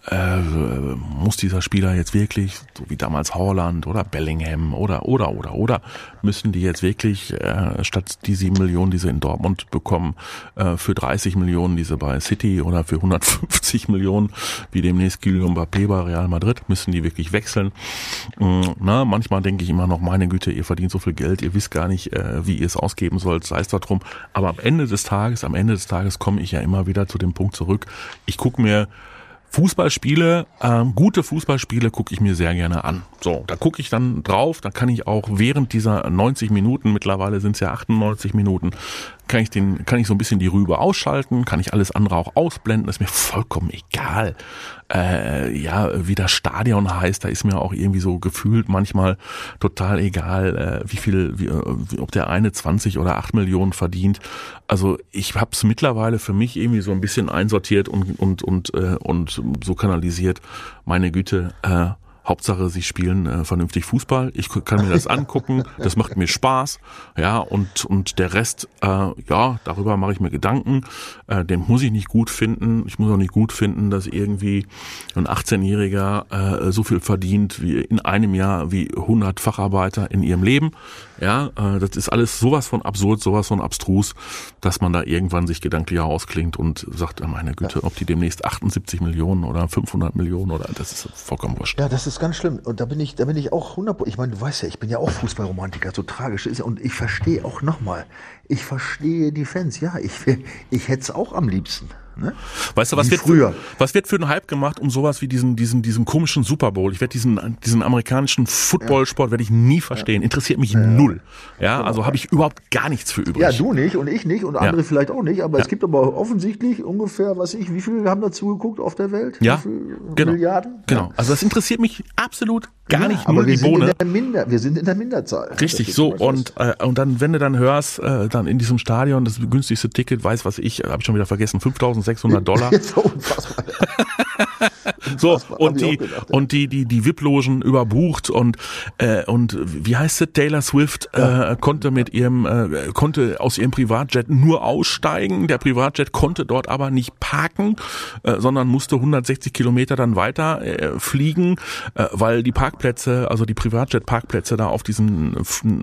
äh, muss dieser Spieler jetzt wirklich, so wie damals Holland oder Bellingham oder oder oder oder, müssen die jetzt wirklich äh, statt die sieben Millionen, die sie in Dortmund bekommen, äh, für 30 Millionen, die sie bei City oder für 150 (laughs) Millionen, wie demnächst Kylian Mbappé bei Real Madrid, müssen die wirklich wechseln. Mm, Na, manchmal denke ich immer noch, meine Güte, ihr verdient so viel Geld, ihr wisst gar nicht, äh, wie ihr es ausgeben sollt, sei es darum. Aber am Ende des Tages, am Ende des Tages komme ich ja immer wieder zu dem Punkt zurück. Ich gucke mir Fußballspiele, ähm, gute Fußballspiele gucke ich mir sehr gerne an. So, da gucke ich dann drauf, da kann ich auch während dieser 90 Minuten, mittlerweile sind es ja 98 Minuten, kann ich den, kann ich so ein bisschen die Rübe ausschalten, kann ich alles andere auch ausblenden, ist mir vollkommen egal. Äh, ja, wie das Stadion heißt, da ist mir auch irgendwie so gefühlt manchmal total egal, äh, wie viel, wie, äh, ob der eine 20 oder 8 Millionen verdient. Also ich habe es mittlerweile für mich irgendwie so ein bisschen einsortiert und und und äh, und so kanalisiert. Meine Güte. Äh, Hauptsache, sie spielen äh, vernünftig Fußball. Ich kann mir das (laughs) angucken. Das macht mir Spaß. Ja, und, und der Rest, äh, ja, darüber mache ich mir Gedanken. Äh, den muss ich nicht gut finden. Ich muss auch nicht gut finden, dass irgendwie ein 18-Jähriger äh, so viel verdient wie in einem Jahr wie 100 Facharbeiter in ihrem Leben. Ja, äh, das ist alles sowas von absurd, sowas von abstrus, dass man da irgendwann sich gedanklich ausklingt und sagt, meine Güte, ob die demnächst 78 Millionen oder 500 Millionen oder das ist vollkommen wurscht. Ja, das ist ganz schlimm. Und da bin ich, da bin ich auch 100. Ich meine, du weißt ja, ich bin ja auch Fußballromantiker, so tragisch ist. Und ich verstehe auch nochmal, ich verstehe die Fans. Ja, ich, ich hätte es auch am liebsten. Ne? Weißt du, was Wie wird, früher. was wird für einen Hype gemacht um sowas wie diesen, diesen, diesen komischen Super Bowl? Ich werde diesen, diesen amerikanischen Footballsport werde ich nie verstehen. Interessiert mich null. Ja, also habe ich überhaupt gar nichts für übrig. Ja, du nicht und ich nicht und andere vielleicht auch nicht, aber es gibt aber offensichtlich ungefähr, was ich, wie viele haben dazu geguckt auf der Welt? Ja, genau. Milliarden? Genau. Also das interessiert mich absolut gar Ja, nicht aber wir die sind, Bohne. in der Minder, wir sind in der Minderzahl. Richtig, so und äh, und dann wenn du dann hörst, äh, dann in diesem Stadion das günstigste Ticket, weiß was ich, habe ich schon wieder vergessen, 5.600 Dollar. fest. (laughs) so unfassbar. (laughs) So und die gedacht, ja. und die die die VIP-Logen überbucht und äh, und wie heißt es? Taylor Swift äh, konnte mit ihrem äh, konnte aus ihrem Privatjet nur aussteigen. Der Privatjet konnte dort aber nicht parken, äh, sondern musste 160 Kilometer dann weiter äh, fliegen, äh, weil die Parkplätze, also die Privatjet-Parkplätze da auf diesem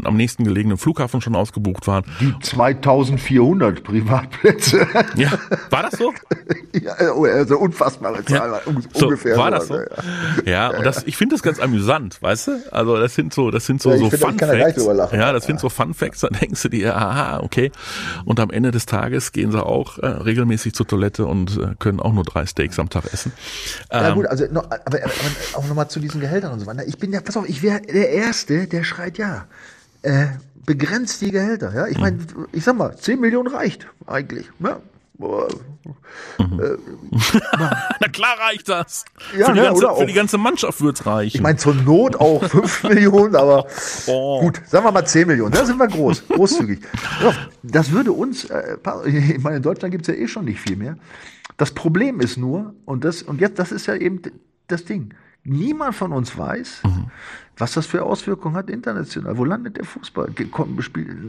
am nächsten gelegenen Flughafen schon ausgebucht waren. Die 2400 Privatplätze. Ja, war das so? (laughs) ja, also unfassbare Zahl. un- So, ungefähr. war das so? Ja. Ja, und das, ich finde das ganz amüsant, weißt du? Also das sind so, das sind so, Ja, so Fun da Facts. lachen. Ja, das sind so Fun Facts, da denkst du dir, aha, okay. Und am Ende des Tages gehen sie auch äh, regelmäßig zur Toilette und äh, können auch nur drei Steaks am Tag essen. Ja Ähm, gut, also noch, aber, aber auch nochmal zu diesen Gehältern und so weiter. Ich bin ja, pass auf, ich wäre der Erste, der schreit ja. Äh, begrenzt die Gehälter, ja. Ich meine, ich sag mal, 10 Millionen reicht eigentlich. Ja. Boah. (laughs) Na klar reicht das. Ja, für, die ne, ganze, für die ganze Mannschaft wird's reichen. Ich meine, zur Not auch (laughs) 5 Millionen, aber Oh. gut, sagen wir mal 10 Millionen. Da sind wir groß, großzügig. Das würde uns, äh, ich meine, in Deutschland gibt's ja eh schon nicht viel mehr. Das Problem ist nur, und das, und jetzt, das ist ja eben das Ding. Niemand von uns weiß, was das für Auswirkungen hat international. Wo landet der Fußball?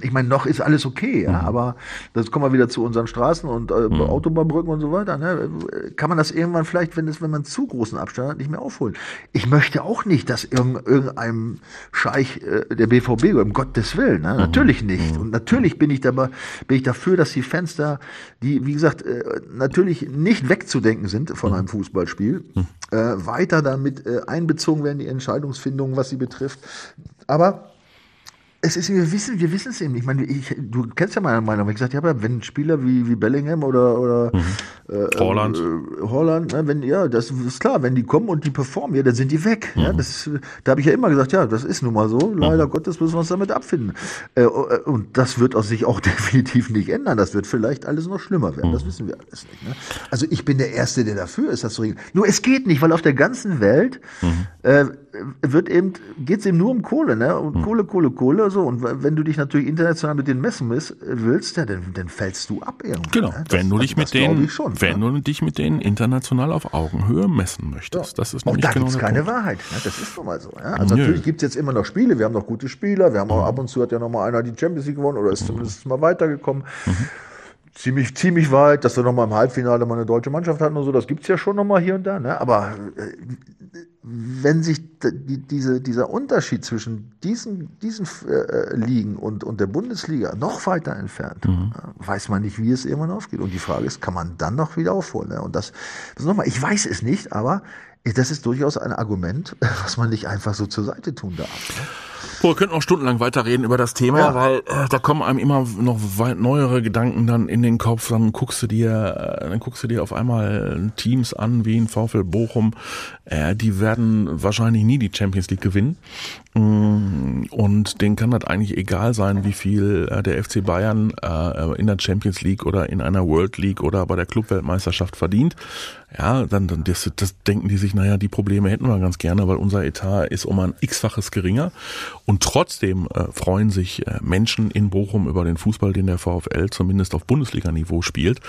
Ich meine, noch ist alles okay, ja, aber das kommen wir wieder zu unseren Straßen und äh, Autobahnbrücken und so weiter. Ne? Kann man das irgendwann vielleicht, wenn, es, wenn man zu großen Abstand hat, nicht mehr aufholen? Ich möchte auch nicht, dass irgend, irgendeinem Scheich äh, der BVB, um Gottes Willen, ne? natürlich nicht. Und natürlich bin ich dabei, bin ich dafür, dass die Fans da, die, wie gesagt, äh, natürlich nicht wegzudenken sind von einem Fußballspiel, äh, weiter damit äh, einbezogen werden, die Entscheidungsfindung, was sie betrifft. Aber es ist, wir wissen, wir wissen es eben nicht. Ich meine, ich, du kennst ja meine Meinung. Ich gesagt, ja, wenn Spieler wie, wie Bellingham oder, oder äh, Holland. äh, Holland, ne, wenn, ja, das ist klar, wenn die kommen und die performen, ja, dann sind die weg. Ja, das, da habe ich ja immer gesagt, ja, das ist nun mal so. Leider Gottes müssen wir uns damit abfinden. Äh, und das wird aus sich auch (laughs) definitiv nicht ändern. Das wird vielleicht alles noch schlimmer werden. Das wissen wir alles nicht. Ne? Also ich bin der Erste, der dafür ist, das zu regeln. Nur es geht nicht, weil auf der ganzen Welt äh, wird eben, geht's eben nur um Kohle, ne? Und Kohle, Kohle, Kohle, so. Und wenn du dich natürlich international mit denen messen willst, ja, dann, dann fällst du ab irgendwie. Genau, ne? wenn du Das- dich das mit denen, schon, wenn ne? du dich mit denen international auf Augenhöhe messen möchtest. Das ist nämlich da genau gibt's der keine Punkt. Wahrheit. Ne? Das ist nun mal so. Ja? Also Nö. natürlich gibt's jetzt immer noch Spiele. Wir haben noch gute Spieler. Wir haben auch ab und zu hat ja noch mal einer die Champions League gewonnen oder ist zumindest mal weitergekommen. Ziemlich, ziemlich weit, dass wir noch mal im Halbfinale mal eine deutsche Mannschaft hatten und so. Das gibt's ja schon noch mal hier und da. Ne? Aber äh, wenn sich die, diese, dieser Unterschied zwischen diesen, diesen äh, Ligen und, und der Bundesliga noch weiter entfernt, Mhm. äh, weiß man nicht, wie es irgendwann aufgeht. Und die Frage ist, kann man dann noch wieder aufholen? Ne? Und das, das nochmal, ich weiß es nicht, aber das ist durchaus ein Argument, (laughs) was man nicht einfach so zur Seite tun darf. Ne? Boah, wir könnten auch stundenlang weiterreden über das Thema, Ja. weil äh, da kommen einem immer noch weit neuere Gedanken dann in den Kopf. Dann guckst du dir, äh, dann guckst du dir auf einmal Teams an wie ein VfL Bochum. Äh, die werden wahrscheinlich nie die Champions League gewinnen. Mm, Und denen kann das eigentlich egal sein, wie viel äh, der FC Bayern äh, in der Champions League oder in einer World League oder bei der Clubweltmeisterschaft verdient. Ja, dann, dann das, das denken die sich, naja, die Probleme hätten wir ganz gerne, weil unser Etat ist um ein x-faches geringer. Und trotzdem äh, freuen sich äh, Menschen in Bochum über den Fußball, den der VfL zumindest auf Bundesliga-Niveau spielt.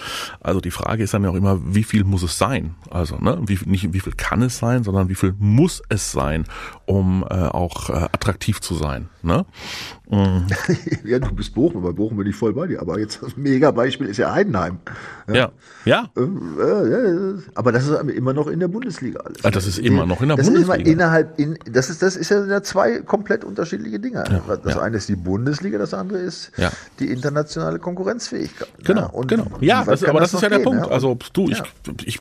Also die Frage ist dann ja auch immer, wie viel muss es sein? Also ne, wie, nicht wie viel kann es sein, sondern wie viel muss es sein, um äh, auch äh, attraktiv zu sein. Ne? (laughs) ja, du bist Bochum, bei Bochum bin ich voll bei dir. Aber jetzt das Mega-Beispiel ist ja Heidenheim. Ja, ja. Äh, äh, aber das ist immer noch in der Bundesliga alles. Ah, das ist immer noch in der das Bundesliga. Ist immer innerhalb in, das ist das ist ja zwei komplett unterschiedliche Dinge. das ja. eine ist die Bundesliga, das andere ist Ja. die internationale Konkurrenzfähigkeit. Genau, Ja, und genau. Ja, das, aber das, ist ja der noch Punkt. gehen, Also du, ich, Ja. ich,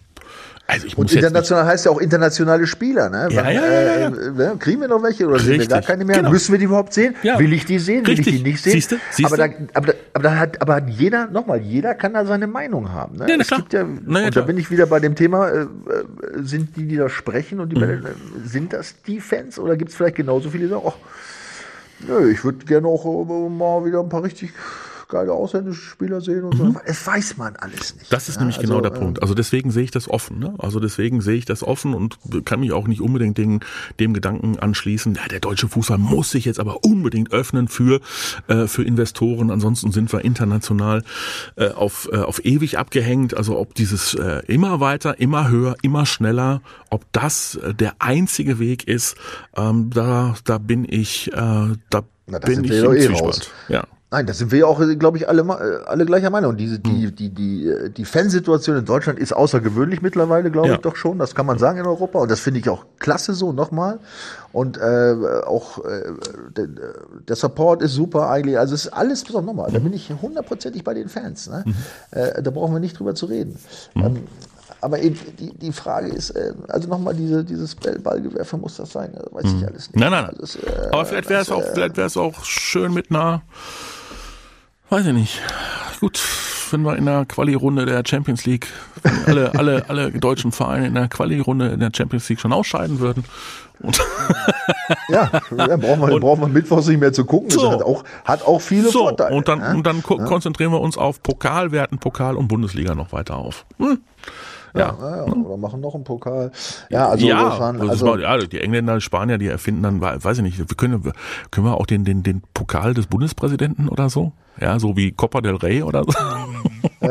also ich Und muss nicht, international heißt ja auch internationale Spieler, ne? Ja, Wann, ja, ja, ja, ja. Äh? Kriegen wir noch welche oder sehen wir gar keine mehr? genau. Müssen wir die überhaupt sehen? Ja. Will ich die sehen? Will Richtig. ich die nicht sehen? Siehste? Siehste? Aber, da, aber, da, aber, da hat, aber hat jeder, nochmal, jeder kann da seine Meinung haben. Ne? Ja, na klar. ja, Na ja, und klar. da bin ich wieder bei dem Thema, äh, äh, sind die, die da sprechen und die Mhm. sind das die Fans oder gibt es vielleicht genauso viele, die sagen, ach, nö, ich würde gerne auch äh, mal wieder ein paar richtig geile ausländische Spieler sehen und so. Es weiß man alles nicht. Mhm. Das ist ja? nämlich genau Also, der Punkt. Also deswegen sehe ich das offen. Ne? Also deswegen sehe ich das offen und kann mich auch nicht unbedingt den, dem Gedanken anschließen, ja, der deutsche Fußball muss sich jetzt aber unbedingt öffnen für, äh, für Investoren. Ansonsten sind wir international äh, auf, äh, auf ewig abgehängt. Also ob dieses äh, immer weiter, immer höher, immer schneller, ob das äh, der einzige Weg ist, ähm, da, da bin ich, äh, da Na, das bin ich im eh Zwiespalt. Ja. Nein, das sind wir auch, glaube ich, alle, äh, alle gleicher Meinung. Diese, Hm. die, die, die, äh, die Fansituation in Deutschland ist außergewöhnlich mittlerweile, glaube Ja. ich doch schon. Das kann man sagen in Europa. Und das finde ich auch klasse so, nochmal. Und äh, auch äh, der, der Support ist super eigentlich. Also es ist alles besonders nochmal. Mhm. Da bin ich hundertprozentig bei den Fans. Ne? Äh, da brauchen wir nicht drüber zu reden. Mhm. Ähm, aber eben die, die Frage ist, äh, also nochmal diese, dieses Ball- Ballgewerfe muss das sein, äh, weiß ich alles nicht. Nein, nein, nein. Also es, äh, Aber vielleicht wäre es auch, vielleicht wäre es auch schön mit einer, weiß ich nicht. Gut, wenn wir in der Quali-Runde der Champions League wenn alle, (laughs) alle, alle deutschen Vereine in der Quali-Runde in der Champions League schon ausscheiden würden. Und (laughs) Ja, ja brauchen, wir, brauchen wir Mittwochs nicht mehr zu gucken. Das So. hat auch, hat auch viele so, Vorteile. und dann, ja? und dann ko- konzentrieren wir uns auf Pokal, werten Pokal und Bundesliga noch weiter auf. Hm. Ja. Ja, ja, oder machen noch einen Pokal. Ja, also, ja, ist also mal, ja, die Engländer, die Spanier, die erfinden dann, weiß ich nicht, wir können, können wir auch den, den, den Pokal des Bundespräsidenten oder so? Ja, so wie Copa del Rey oder so. (laughs)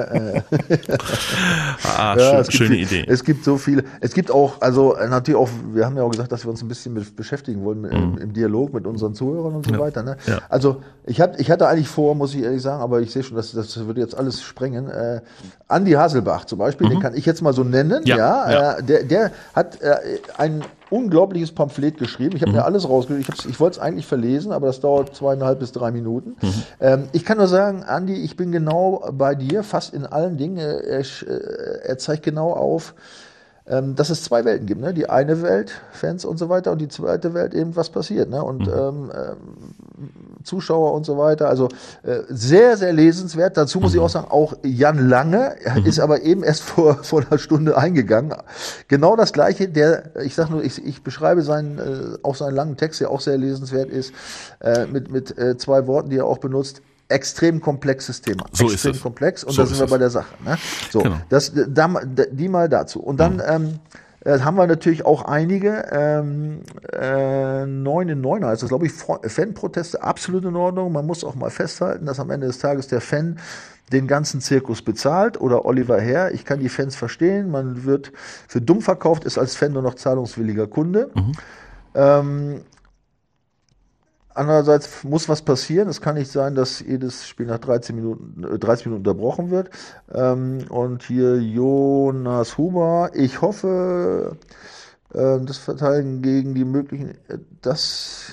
ah, ja, schön, gibt schöne viel- Idee. Es gibt so viele. Es gibt auch, also natürlich auch, wir haben ja auch gesagt, dass wir uns ein bisschen mit beschäftigen wollen mit, im, im Dialog mit unseren Zuhörern und so Mhm. Ja, weiter. Ne? ja. Also ich, hab, ich hatte eigentlich vor, muss ich ehrlich sagen, aber ich sehe schon, dass das würde jetzt alles sprengen. Äh, Andi Haselbach zum Beispiel, den kann ich jetzt mal so nennen. Mhm. Ja. Äh, der, der hat äh, ein unglaubliches Pamphlet geschrieben. Ich habe mir Mhm. alles rausgelegt. Ich, hab's- ich wollte es eigentlich verlesen, aber das dauert zweieinhalb bis drei Minuten. Mhm. Ähm, ich kann nur sagen, Andi, ich bin genau bei dir, fast in allen Dingen. Er, er, äh, er zeigt genau auf, dass es zwei Welten gibt. Ne? Die eine Welt, Fans und so weiter, und die zweite Welt eben, was passiert. Ne? Und ähm, ähm, Zuschauer und so weiter. Also äh, sehr, sehr lesenswert. Dazu muss ich auch sagen, auch Jan Lange ist aber eben erst vor, (laughs) vor einer Stunde eingegangen. Genau das Gleiche, der, ich sag nur, ich, ich beschreibe seinen, äh, auch seinen langen Text, der auch sehr lesenswert ist, äh, mit, mit äh, zwei Worten, die er auch benutzt. Extrem komplexes Thema. So ist Extrem es. komplex und So da sind ist wir bei der Sache. Ne? So, Genau. das, da, die mal dazu. Und dann ähm, äh, haben wir natürlich auch einige. Ähm, äh, 9 in 9 heißt das, glaube ich, Fanproteste absolut in Ordnung. Man muss auch mal festhalten, dass am Ende des Tages der Fan den ganzen Zirkus bezahlt oder Oliver Herr. Ich kann die Fans verstehen. Man wird für dumm verkauft, ist als Fan nur noch zahlungswilliger Kunde. Mhm. Ähm, Andererseits muss was passieren. Es kann nicht sein, dass jedes Spiel nach 13 Minuten, 30 äh, Minuten unterbrochen wird. Ähm, und hier Jonas Huber. Ich hoffe, äh, das Verteidigen gegen die möglichen, äh, dass,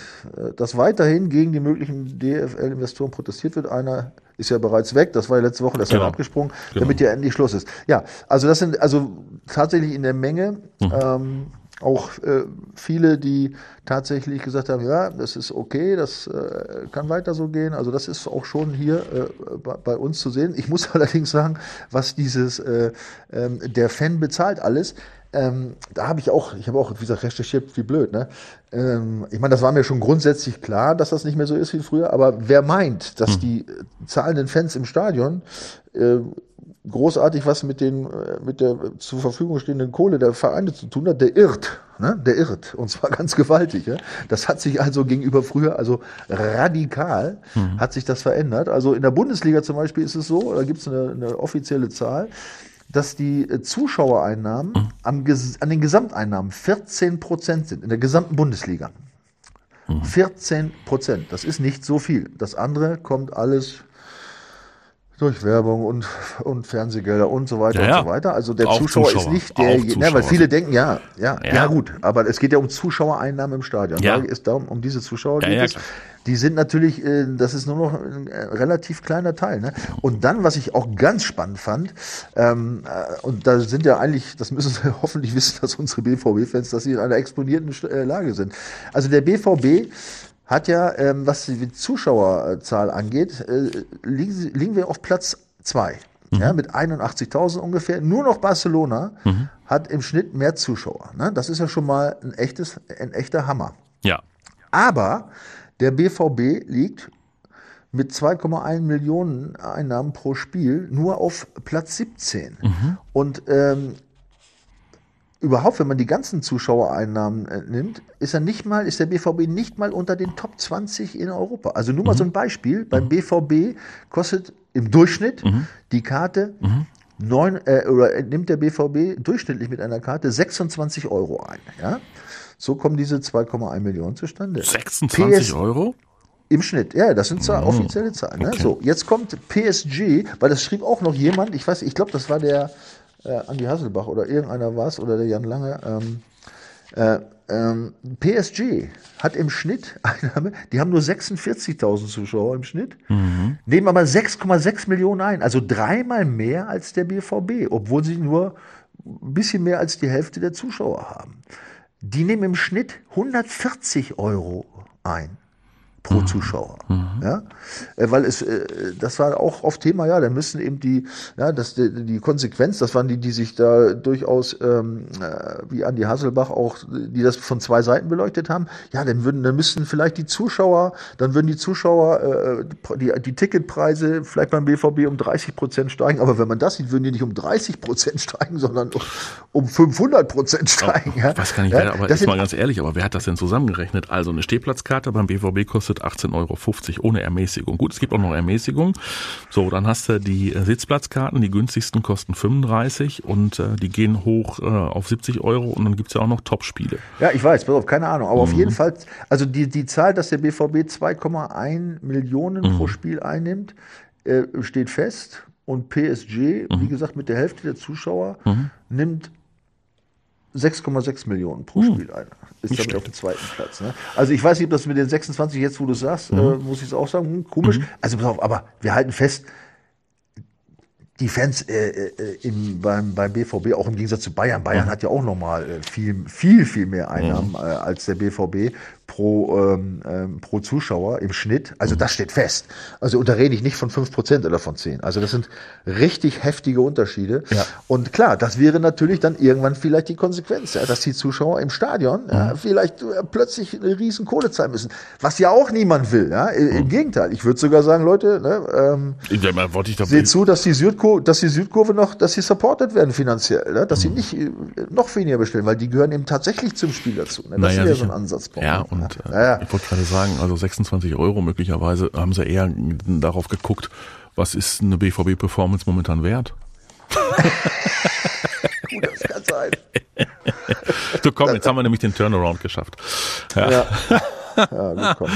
dass weiterhin gegen die möglichen DFL-Investoren protestiert wird. Einer ist ja bereits weg. Das war ja letzte Woche, das genau. abgesprungen, genau. damit ja endlich Schluss ist. Ja, also das sind also tatsächlich in der Menge. Mhm. Ähm, auch äh, viele, die tatsächlich gesagt haben, ja, das ist okay, das äh, kann weiter so gehen. Also das ist auch schon hier äh, bei, uns zu sehen. Ich muss (laughs) allerdings sagen, was dieses äh, ähm, der Fan bezahlt alles. Ähm, da habe ich auch, ich habe auch, wie gesagt, recherchiert, wie blöd, ne? Ähm, ich meine, das war mir schon grundsätzlich klar, dass das nicht mehr so ist wie früher, aber wer meint, dass hm. die zahlenden Fans im Stadion äh, großartig was mit den äh, mit der zur Verfügung stehenden Kohle der Vereine zu tun hat, der irrt, ne? der irrt und zwar ganz gewaltig. Ja? Das hat sich also gegenüber früher also radikal mhm. hat sich das verändert. Also in der Bundesliga zum Beispiel ist es so, da gibt es eine, eine offizielle Zahl, dass die äh, Zuschauereinnahmen mhm. am, an den Gesamteinnahmen 14 Prozent sind in der gesamten Bundesliga. 14 mhm. Prozent, das ist nicht so viel. Das andere kommt alles durch Werbung und, und Fernsehgelder und so weiter ja, ja. und so weiter. Also der Zuschauer, Zuschauer, ist nicht der, ne, weil viele denken, ja, ja, ja, ja, gut, aber es geht ja um Zuschauereinnahmen im Stadion. Ja. Da ist darum, um diese Zuschauer geht es. Die sind natürlich, äh, das ist nur noch ein äh, relativ kleiner Teil. Ne? Und dann, was ich auch ganz spannend fand, ähm, äh, und da sind ja eigentlich, das müssen Sie (laughs) hoffentlich wissen, dass unsere BVB-Fans, dass sie in einer exponierten Lage sind. Also der BVB hat ja, ähm, was die Zuschauerzahl angeht, äh, liegen, liegen wir auf Platz zwei. Mhm. Ja, mit 81.000 ungefähr. Nur noch Barcelona mhm. hat im Schnitt mehr Zuschauer. Ne? Das ist ja schon mal ein echtes, ein echter Hammer. Ja. Aber der BVB liegt mit 2,1 Millionen Einnahmen pro Spiel nur auf Platz 17. Mhm. Und ähm, überhaupt, wenn man die ganzen Zuschauereinnahmen äh, nimmt, ist er nicht mal, ist der BVB nicht mal unter den Top 20 in Europa. Also nur mal mhm. so ein Beispiel. Beim mhm. BVB kostet im Durchschnitt mhm. die Karte mhm. neun, äh, oder nimmt der BVB durchschnittlich mit einer Karte 26 Euro ein. Ja? So kommen diese 2,1 Millionen zustande. 26 PS Euro? Im Schnitt, ja, das sind zwar mhm. offizielle Zahlen. Ne? Okay. So, jetzt kommt PSG, weil das schrieb auch noch jemand, ich weiß, ich glaube, das war der, äh, Andi Hasselbach oder irgendeiner war es oder der Jan Lange. Ähm, äh, ähm, PSG hat im Schnitt (laughs) Einnahme, die haben nur 46.000 Zuschauer im Schnitt, mhm. nehmen aber 6,6 Millionen ein, also dreimal mehr als der BVB, obwohl sie nur ein bisschen mehr als die Hälfte der Zuschauer haben. Die nehmen im Schnitt 140 Euro ein pro mhm. Zuschauer. Mhm. Ja? Äh, weil es, äh, das war auch oft Thema, ja, da müssen eben die, ja, das, die, die Konsequenz, das waren die, die sich da durchaus, ähm, äh, wie Andi Hasselbach auch, die das von zwei Seiten beleuchtet haben, ja, dann würden, dann müssten vielleicht die Zuschauer, dann würden die Zuschauer, äh, die, die Ticketpreise vielleicht beim BVB um 30 Prozent steigen, aber wenn man das sieht, würden die nicht um 30 Prozent steigen, sondern um 500 Prozent steigen. Ja? Ich weiß gar nicht, ja? wer, aber das ist mal ganz ehrlich, aber wer hat das denn zusammengerechnet? Also eine Stehplatzkarte beim BVB kostet kostet 18,50 Euro ohne Ermäßigung. Gut, es gibt auch noch Ermäßigung. So, dann hast du die äh, Sitzplatzkarten, die günstigsten kosten 35 und äh, die gehen hoch äh, auf 70 Euro und dann gibt's ja auch noch Top-Spiele. Ja, ich weiß, pass auf, keine Ahnung. Aber mhm. auf jeden Fall, also die, die Zahl, dass der BVB 2,1 Millionen mhm. pro Spiel einnimmt, äh, steht fest. Und PSG, mhm. wie gesagt, mit der Hälfte der Zuschauer mhm. nimmt 6,6 Millionen pro hm. Spiel ein. Ist damit auf dem zweiten Platz. Ne? Also ich weiß nicht, ob das mit den 26 jetzt, wo du sagst, mhm. äh, muss ich es auch sagen, hm, komisch. Mhm. Also pass auf, aber wir halten fest, die Fans äh, äh, im, beim, beim BVB, auch im Gegensatz zu Bayern, Bayern mhm. hat ja auch nochmal äh, viel, viel, viel mehr Einnahmen mhm. äh, als der BVB pro, ähm, ähm, pro Zuschauer im Schnitt. Mhm. Also das steht fest. Also und da rede ich nicht von 5% oder von 10. Also das sind richtig heftige Unterschiede. Ja. Und klar, das wäre natürlich dann irgendwann vielleicht die Konsequenz, ja, dass die Zuschauer im Stadion Mhm. ja, vielleicht äh, plötzlich eine riesen Kohle zahlen müssen. Was ja auch niemand will. Ja? I- Mhm. Im Gegenteil, ich würde sogar sagen, Leute, ne, ähm, seht zu, dass die, Südkurve, dass die Südkurve noch, dass sie supported werden finanziell, ne? dass Mhm. sie nicht äh, noch weniger bestellen, weil die gehören eben tatsächlich zum Spiel dazu. Ne? Das Naja, ist ja so ein Ansatzpunkt. Ja, ne? Und äh, ja, ja. ich wollte gerade sagen, also 26 Euro möglicherweise haben sie eher darauf geguckt, was ist eine BVB-Performance momentan wert? (laughs) Gut, das kann sein. So komm, jetzt haben wir nämlich den Turnaround geschafft. Ja. Ja. (laughs) Ja, gut, (laughs) komm.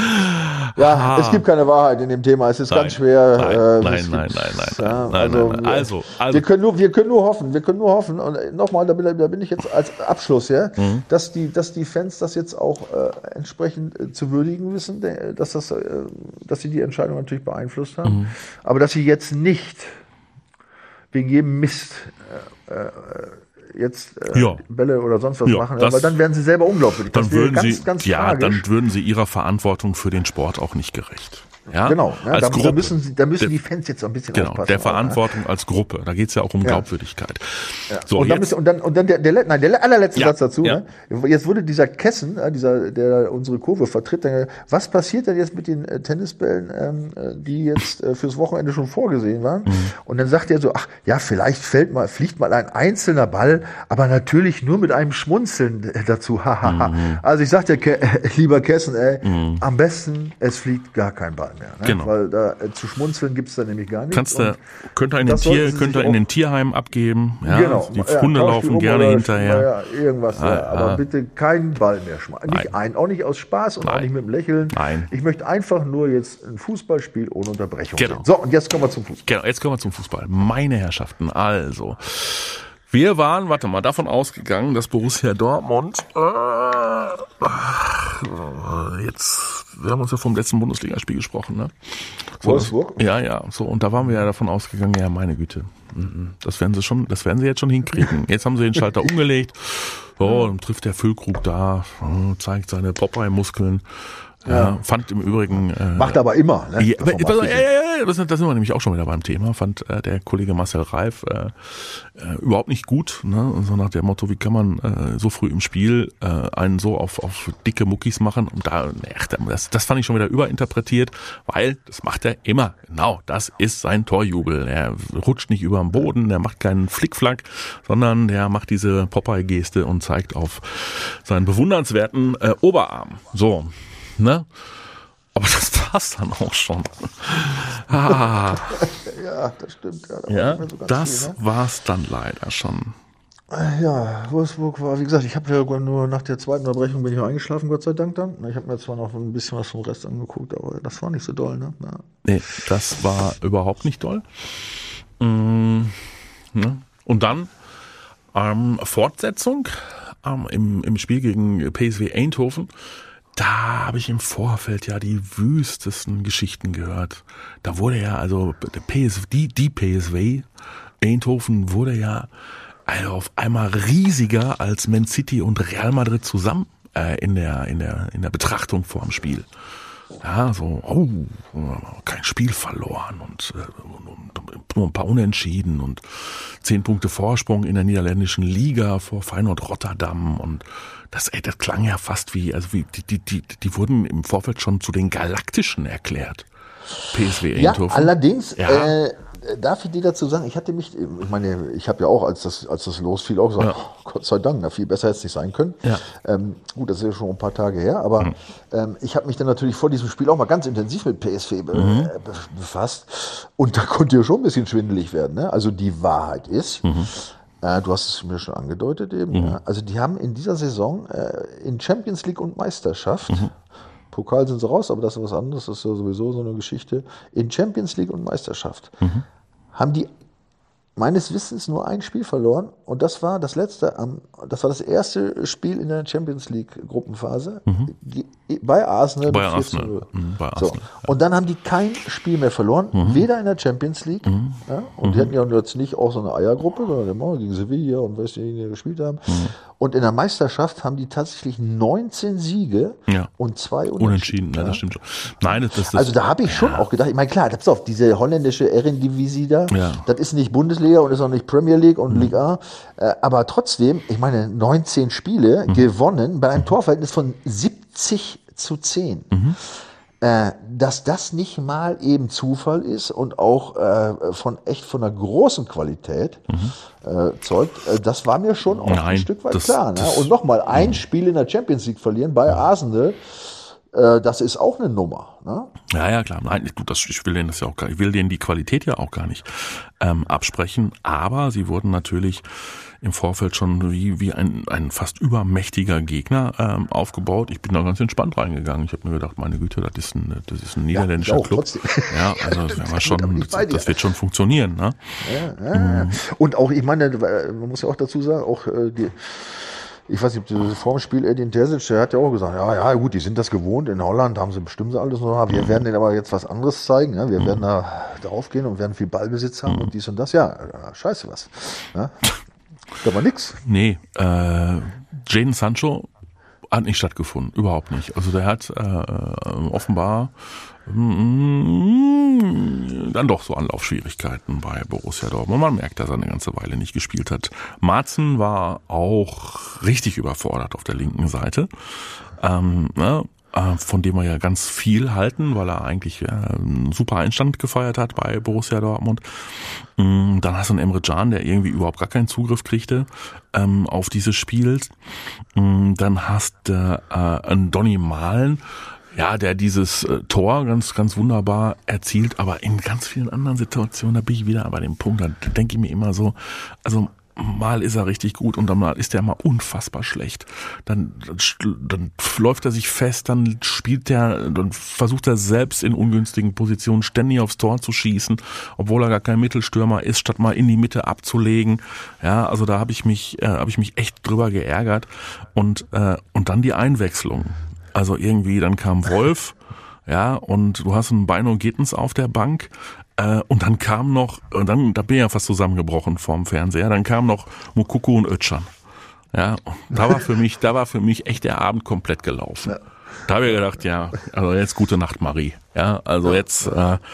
ja es gibt keine Wahrheit in dem Thema. Es ist Nein. ganz schwer. Nein, äh, nein, es nein, gibt- nein, nein, Ja, nein, also, nein, nein. wir- Also, also. wir können nur, wir können nur hoffen. Wir können nur hoffen. Und äh, nochmal, da bin, da bin ich jetzt als Abschluss, ja, Mhm. dass die, dass die Fans das jetzt auch äh, entsprechend äh, zu würdigen wissen, der- dass das, äh, dass sie die Entscheidung natürlich beeinflusst haben, Mhm. aber dass sie jetzt nicht wegen jedem Mist äh, äh, jetzt äh, Ja. Bälle oder sonst was Ja, machen, das- weil dann werden sie selber unglaubwürdig. dann würden ganz, sie, ganz ja, dann würden sie ihrer Verantwortung für den Sport auch nicht gerecht. Ja? Genau, ja, als da, Gruppe. da müssen, sie, da müssen Der- die Fans jetzt so ein bisschen Genau, aufpassen. der ja. Verantwortung als Gruppe. Da geht's ja auch um Glaubwürdigkeit. So, und, dann müssen, und dann, und dann der, der, nein, der allerletzte Ja, Satz dazu. ja. Ne? Jetzt wurde dieser Kessen, äh, dieser, der unsere Kurve vertritt, dann, was passiert denn jetzt mit den äh, Tennisbällen, ähm, äh, die jetzt äh, fürs Wochenende schon vorgesehen waren? Mhm. Und dann sagt er so, ach ja, vielleicht fällt mal, fliegt mal ein einzelner Ball, aber natürlich nur mit einem Schmunzeln äh, dazu. Mhm. Also ich sag dir, Ke (laughs) lieber Kessen, ey, am besten, es fliegt gar kein Ball mehr. Ne? Genau. Weil da äh, zu schmunzeln gibt's da nämlich gar nichts. kannst du, Und könnt ihr in den Tier, könnt ihr in auch- den Tierheim abgeben. Ja, genau. Die Ja, Hunde die laufen um gerne hinterher. Ja, irgendwas. Ah, ja. Aber ah. bitte keinen Ball mehr schmeißen. Nicht ein, auch nicht aus Spaß und auch Nein. nicht mit dem Lächeln. Nein. Ich möchte einfach nur jetzt ein Fußballspiel ohne Unterbrechung Genau. sehen. So, und jetzt kommen wir zum Fußball. Genau, jetzt kommen wir zum Fußball. Meine Herrschaften, also. Wir waren, warte mal, davon ausgegangen, dass Borussia Dortmund äh, jetzt, wir haben uns ja vom letzten Bundesligaspiel gesprochen, ne? So, Wolfsburg? Ja, ja, so, und da waren wir ja davon ausgegangen, ja, meine Güte, mhm, das werden sie schon, das werden sie jetzt schon hinkriegen. Jetzt haben sie den Schalter (laughs) umgelegt, so, dann trifft der Füllkrug da, äh, zeigt seine Popeye-Muskeln, ja, fand im Übrigen, äh, Macht aber immer. Ne? ja, ja, das, da sind wir nämlich auch schon wieder beim Thema. Fand äh, der Kollege Marcel Reif äh, äh, überhaupt nicht gut. Ne? So nach dem Motto, wie kann man äh, so früh im Spiel äh, einen so auf, auf dicke Muckis machen? Und da, ach, das, das fand ich schon wieder überinterpretiert, weil das macht er immer. Genau, das ist sein Torjubel. Er rutscht nicht über den Boden, der macht keinen Flickflack, sondern der macht diese Popeye-Geste und zeigt auf seinen bewundernswerten äh, Oberarm. So, ne? Aber das war's dann auch schon. (laughs) Ah, Ja, das stimmt. Ja, da war ja, so das viel, war's dann leider schon. ne? ja, Wolfsburg war, wie gesagt, ich habe ja nur nach der zweiten Unterbrechung bin ich eingeschlafen, Gott sei Dank dann. Ich habe mir zwar noch ein bisschen was vom Rest angeguckt, aber das war nicht so doll. Ne? Ja. Nee, das war überhaupt nicht toll. Mm, ne? Und dann ähm, Fortsetzung ähm, im, im Spiel gegen PSW Eindhoven. Da habe ich im Vorfeld ja die wüstesten Geschichten gehört. Da wurde ja, also PSV, die, die PSW Eindhoven wurde ja also auf einmal riesiger als Man City und Real Madrid zusammen äh, in, der, in, der, in der Betrachtung vor dem Spiel. Ja, so, oh, kein Spiel verloren und äh, nur ein paar Unentschieden und zehn Punkte Vorsprung in der niederländischen Liga vor Feyenoord Rotterdam und das, ey, das klang ja fast wie, also wie, die, die, die, die wurden im Vorfeld schon zu den Galaktischen erklärt. PSW Ja, Eindhoven. allerdings Ja. Äh, darf ich dir dazu sagen, ich hatte mich, ich meine, ich habe ja auch, als das, als das losfiel, auch gesagt, oh, Gott sei Dank, na, viel besser hätte es nicht sein können. Ja. Ähm, gut, das ist ja schon ein paar Tage her, aber ähm, ich habe mich dann natürlich vor diesem Spiel auch mal ganz intensiv mit PSV be äh, be befasst und da konnte ja schon ein bisschen schwindelig werden. Ne? Also die Wahrheit ist, äh, du hast es mir schon angedeutet eben, ja, also die haben in dieser Saison äh, in Champions League und Meisterschaft Pokal sind sie raus, aber das ist was anderes, das ist ja sowieso so eine Geschichte. In Champions League und Meisterschaft haben die meines Wissens nur ein Spiel verloren und das war das letzte am, das war das erste Spiel in der Champions League Gruppenphase ge- bei Arsenal. Bei mit 4 zu Arsenal. 0. Mhm, bei So. Arsenal, Und dann haben die kein Spiel mehr verloren, weder in der Champions League, ja, und die hatten ja jetzt nicht auch so eine Eiergruppe, sondern gegen Sevilla und was die hier gespielt haben. Und in der Meisterschaft haben die tatsächlich 19 Siege Ja. und zwei Unentschieden, ja, das stimmt schon. Nein, das, das, das also da habe ich schon auch gedacht, ich meine, klar, pass auf, diese holländische Eredivisie da, Ja. das ist nicht Bundesliga und ist auch nicht Premier League und Liga A, äh, aber trotzdem, ich meine, 19 Spiele gewonnen bei einem Torverhältnis von 70 zu 10. Äh, dass das nicht mal eben Zufall ist und auch äh, von echt von einer großen Qualität äh, zeugt, äh, das war mir schon auch ein Nein, Stück weit das- klar. Ne? das- Und nochmal, ein Spiel in der Champions League verlieren bei Arsenal, äh, das ist auch eine Nummer. Ne? Ja, ja, klar. Nein, du, das, ich will denen das ja auch gar, ich will denen die Qualität ja auch gar nicht ähm, absprechen. Aber sie wurden natürlich im Vorfeld schon wie, wie ein, ein fast übermächtiger Gegner ähm, aufgebaut. Ich bin da ganz entspannt reingegangen. Ich habe mir gedacht, meine Güte, das ist ein, das ist ein niederländischer ich auch, Club. trotzdem. Ja, also das, wir schon, das, das wird schon funktionieren. Ne? Ja. Und auch, ich meine, man muss ja auch dazu sagen, auch äh, die, ich weiß nicht, vor dem Spiel Edin Terzic, der hat ja auch gesagt, ja, ja, gut, die sind das gewohnt, in Holland haben sie bestimmt alles noch, wir werden denen aber jetzt was anderes zeigen, ja? wir werden da drauf gehen und werden viel Ballbesitz haben und dies und das, ja, äh, scheiße was. Ja? (laughs) Da war nix. Nee, äh, Jaden Sancho hat nicht stattgefunden, überhaupt nicht. Also der hat äh, äh, offenbar mm, dann doch so Anlaufschwierigkeiten bei Borussia Dortmund. Man merkt, dass er eine ganze Weile nicht gespielt hat. Marzen war auch richtig überfordert auf der linken Seite. Ähm, ne? Äh, von dem wir ja ganz viel halten, weil er eigentlich äh, einen super Einstand gefeiert hat bei Borussia Dortmund. Mm, Dann hast du einen Emre Can, der irgendwie überhaupt gar keinen Zugriff kriegte ähm, auf dieses Spiel. Mm, Dann hast du äh, einen Donny Malen, ja, der dieses Tor ganz, ganz wunderbar erzielt, aber in ganz vielen anderen Situationen, da bin ich wieder bei dem Punkt, da denke ich mir immer so, also mal ist er richtig gut und dann ist er mal unfassbar schlecht. Dann, dann, läuft er sich fest, dann spielt er, dann versucht er selbst in ungünstigen Positionen ständig aufs Tor zu schießen, obwohl er gar kein Mittelstürmer ist, statt mal in die Mitte abzulegen. Ja, also da habe ich mich, äh, habe ich mich echt drüber geärgert und äh, und dann die Einwechslung. Also irgendwie, dann kam Wolf, ja, und du hast einen Beino Gittens auf der Bank. Äh, und dann kam noch, und dann, da bin ich ja fast zusammengebrochen vorm Fernseher, dann kam noch Mukuku und Özcan. Ja, und da war für mich, da war für mich echt der Abend komplett gelaufen. Da habe ich gedacht, ja, also jetzt gute Nacht, Marie. Ja, also jetzt, äh, (laughs)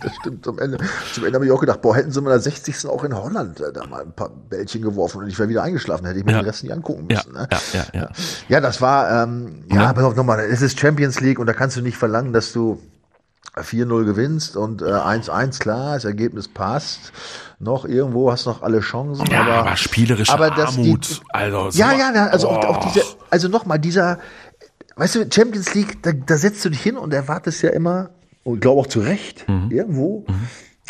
Das stimmt. Zum Ende, zum Ende habe ich auch gedacht, boah, hätten sie mal in der 60. auch in Holland äh, da mal ein paar Bällchen geworfen und ich wäre wieder eingeschlafen, hätte ich mir Ja. den Rest nicht angucken ja, müssen. ne? ja, ja, ja. Ja, das war, ähm, ja, Ja. pass auf nochmal, es ist Champions League und da kannst du nicht verlangen, dass du 4-0 gewinnst und äh, 1-1, klar, das Ergebnis passt. Noch irgendwo hast noch alle Chancen. Ja, aber, aber spielerische aber die- Armut, also so- ja, ja, na, also auch, auch Oh. diese, also nochmal, dieser, weißt du, Champions League, da, da setzt du dich hin und erwartest ja immer, und ich glaube auch zu Recht, Mhm. irgendwo,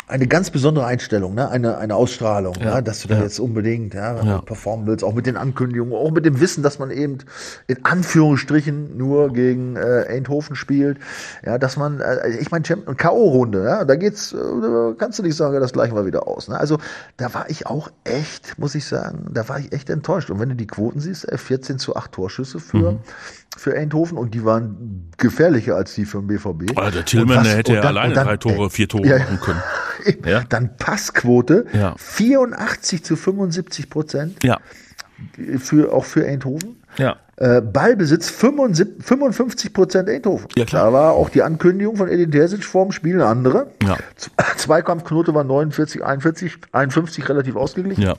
eine ganz besondere Einstellung, ne? eine, eine Ausstrahlung, ja. dass du da ja. jetzt unbedingt ja, Ja. performen willst, auch mit den Ankündigungen, auch mit dem Wissen, dass man eben in Anführungsstrichen nur gegen äh, Eindhoven spielt, ja, dass man, äh, ich meine, K.O.-Runde, ja, da geht's, äh, kannst du nicht sagen, das gleichen wir wieder aus. Ne? Also da war ich auch echt, muss ich sagen, da war ich echt enttäuscht. Und wenn du die Quoten siehst, äh, 14 zu 8 Torschüsse für, Mhm. Für Eindhoven und die waren gefährlicher als die für den BVB. Ah, der Tillmann, was- hätte ja dann- alleine dann, drei Tore, ey, vier Tore ja, machen können. (laughs) Ja. Dann Passquote Ja. 84 zu 75 Prozent Ja, für, auch für Eindhoven. ja. Äh, Ballbesitz 75, 55 Prozent Eindhoven. Ja, klar. Da war auch die Ankündigung von Edin Terzic vorm Spiel eine andere. Ja. Z- Zweikampfquote war 49, 41, 51 relativ ausgeglichen. Ja.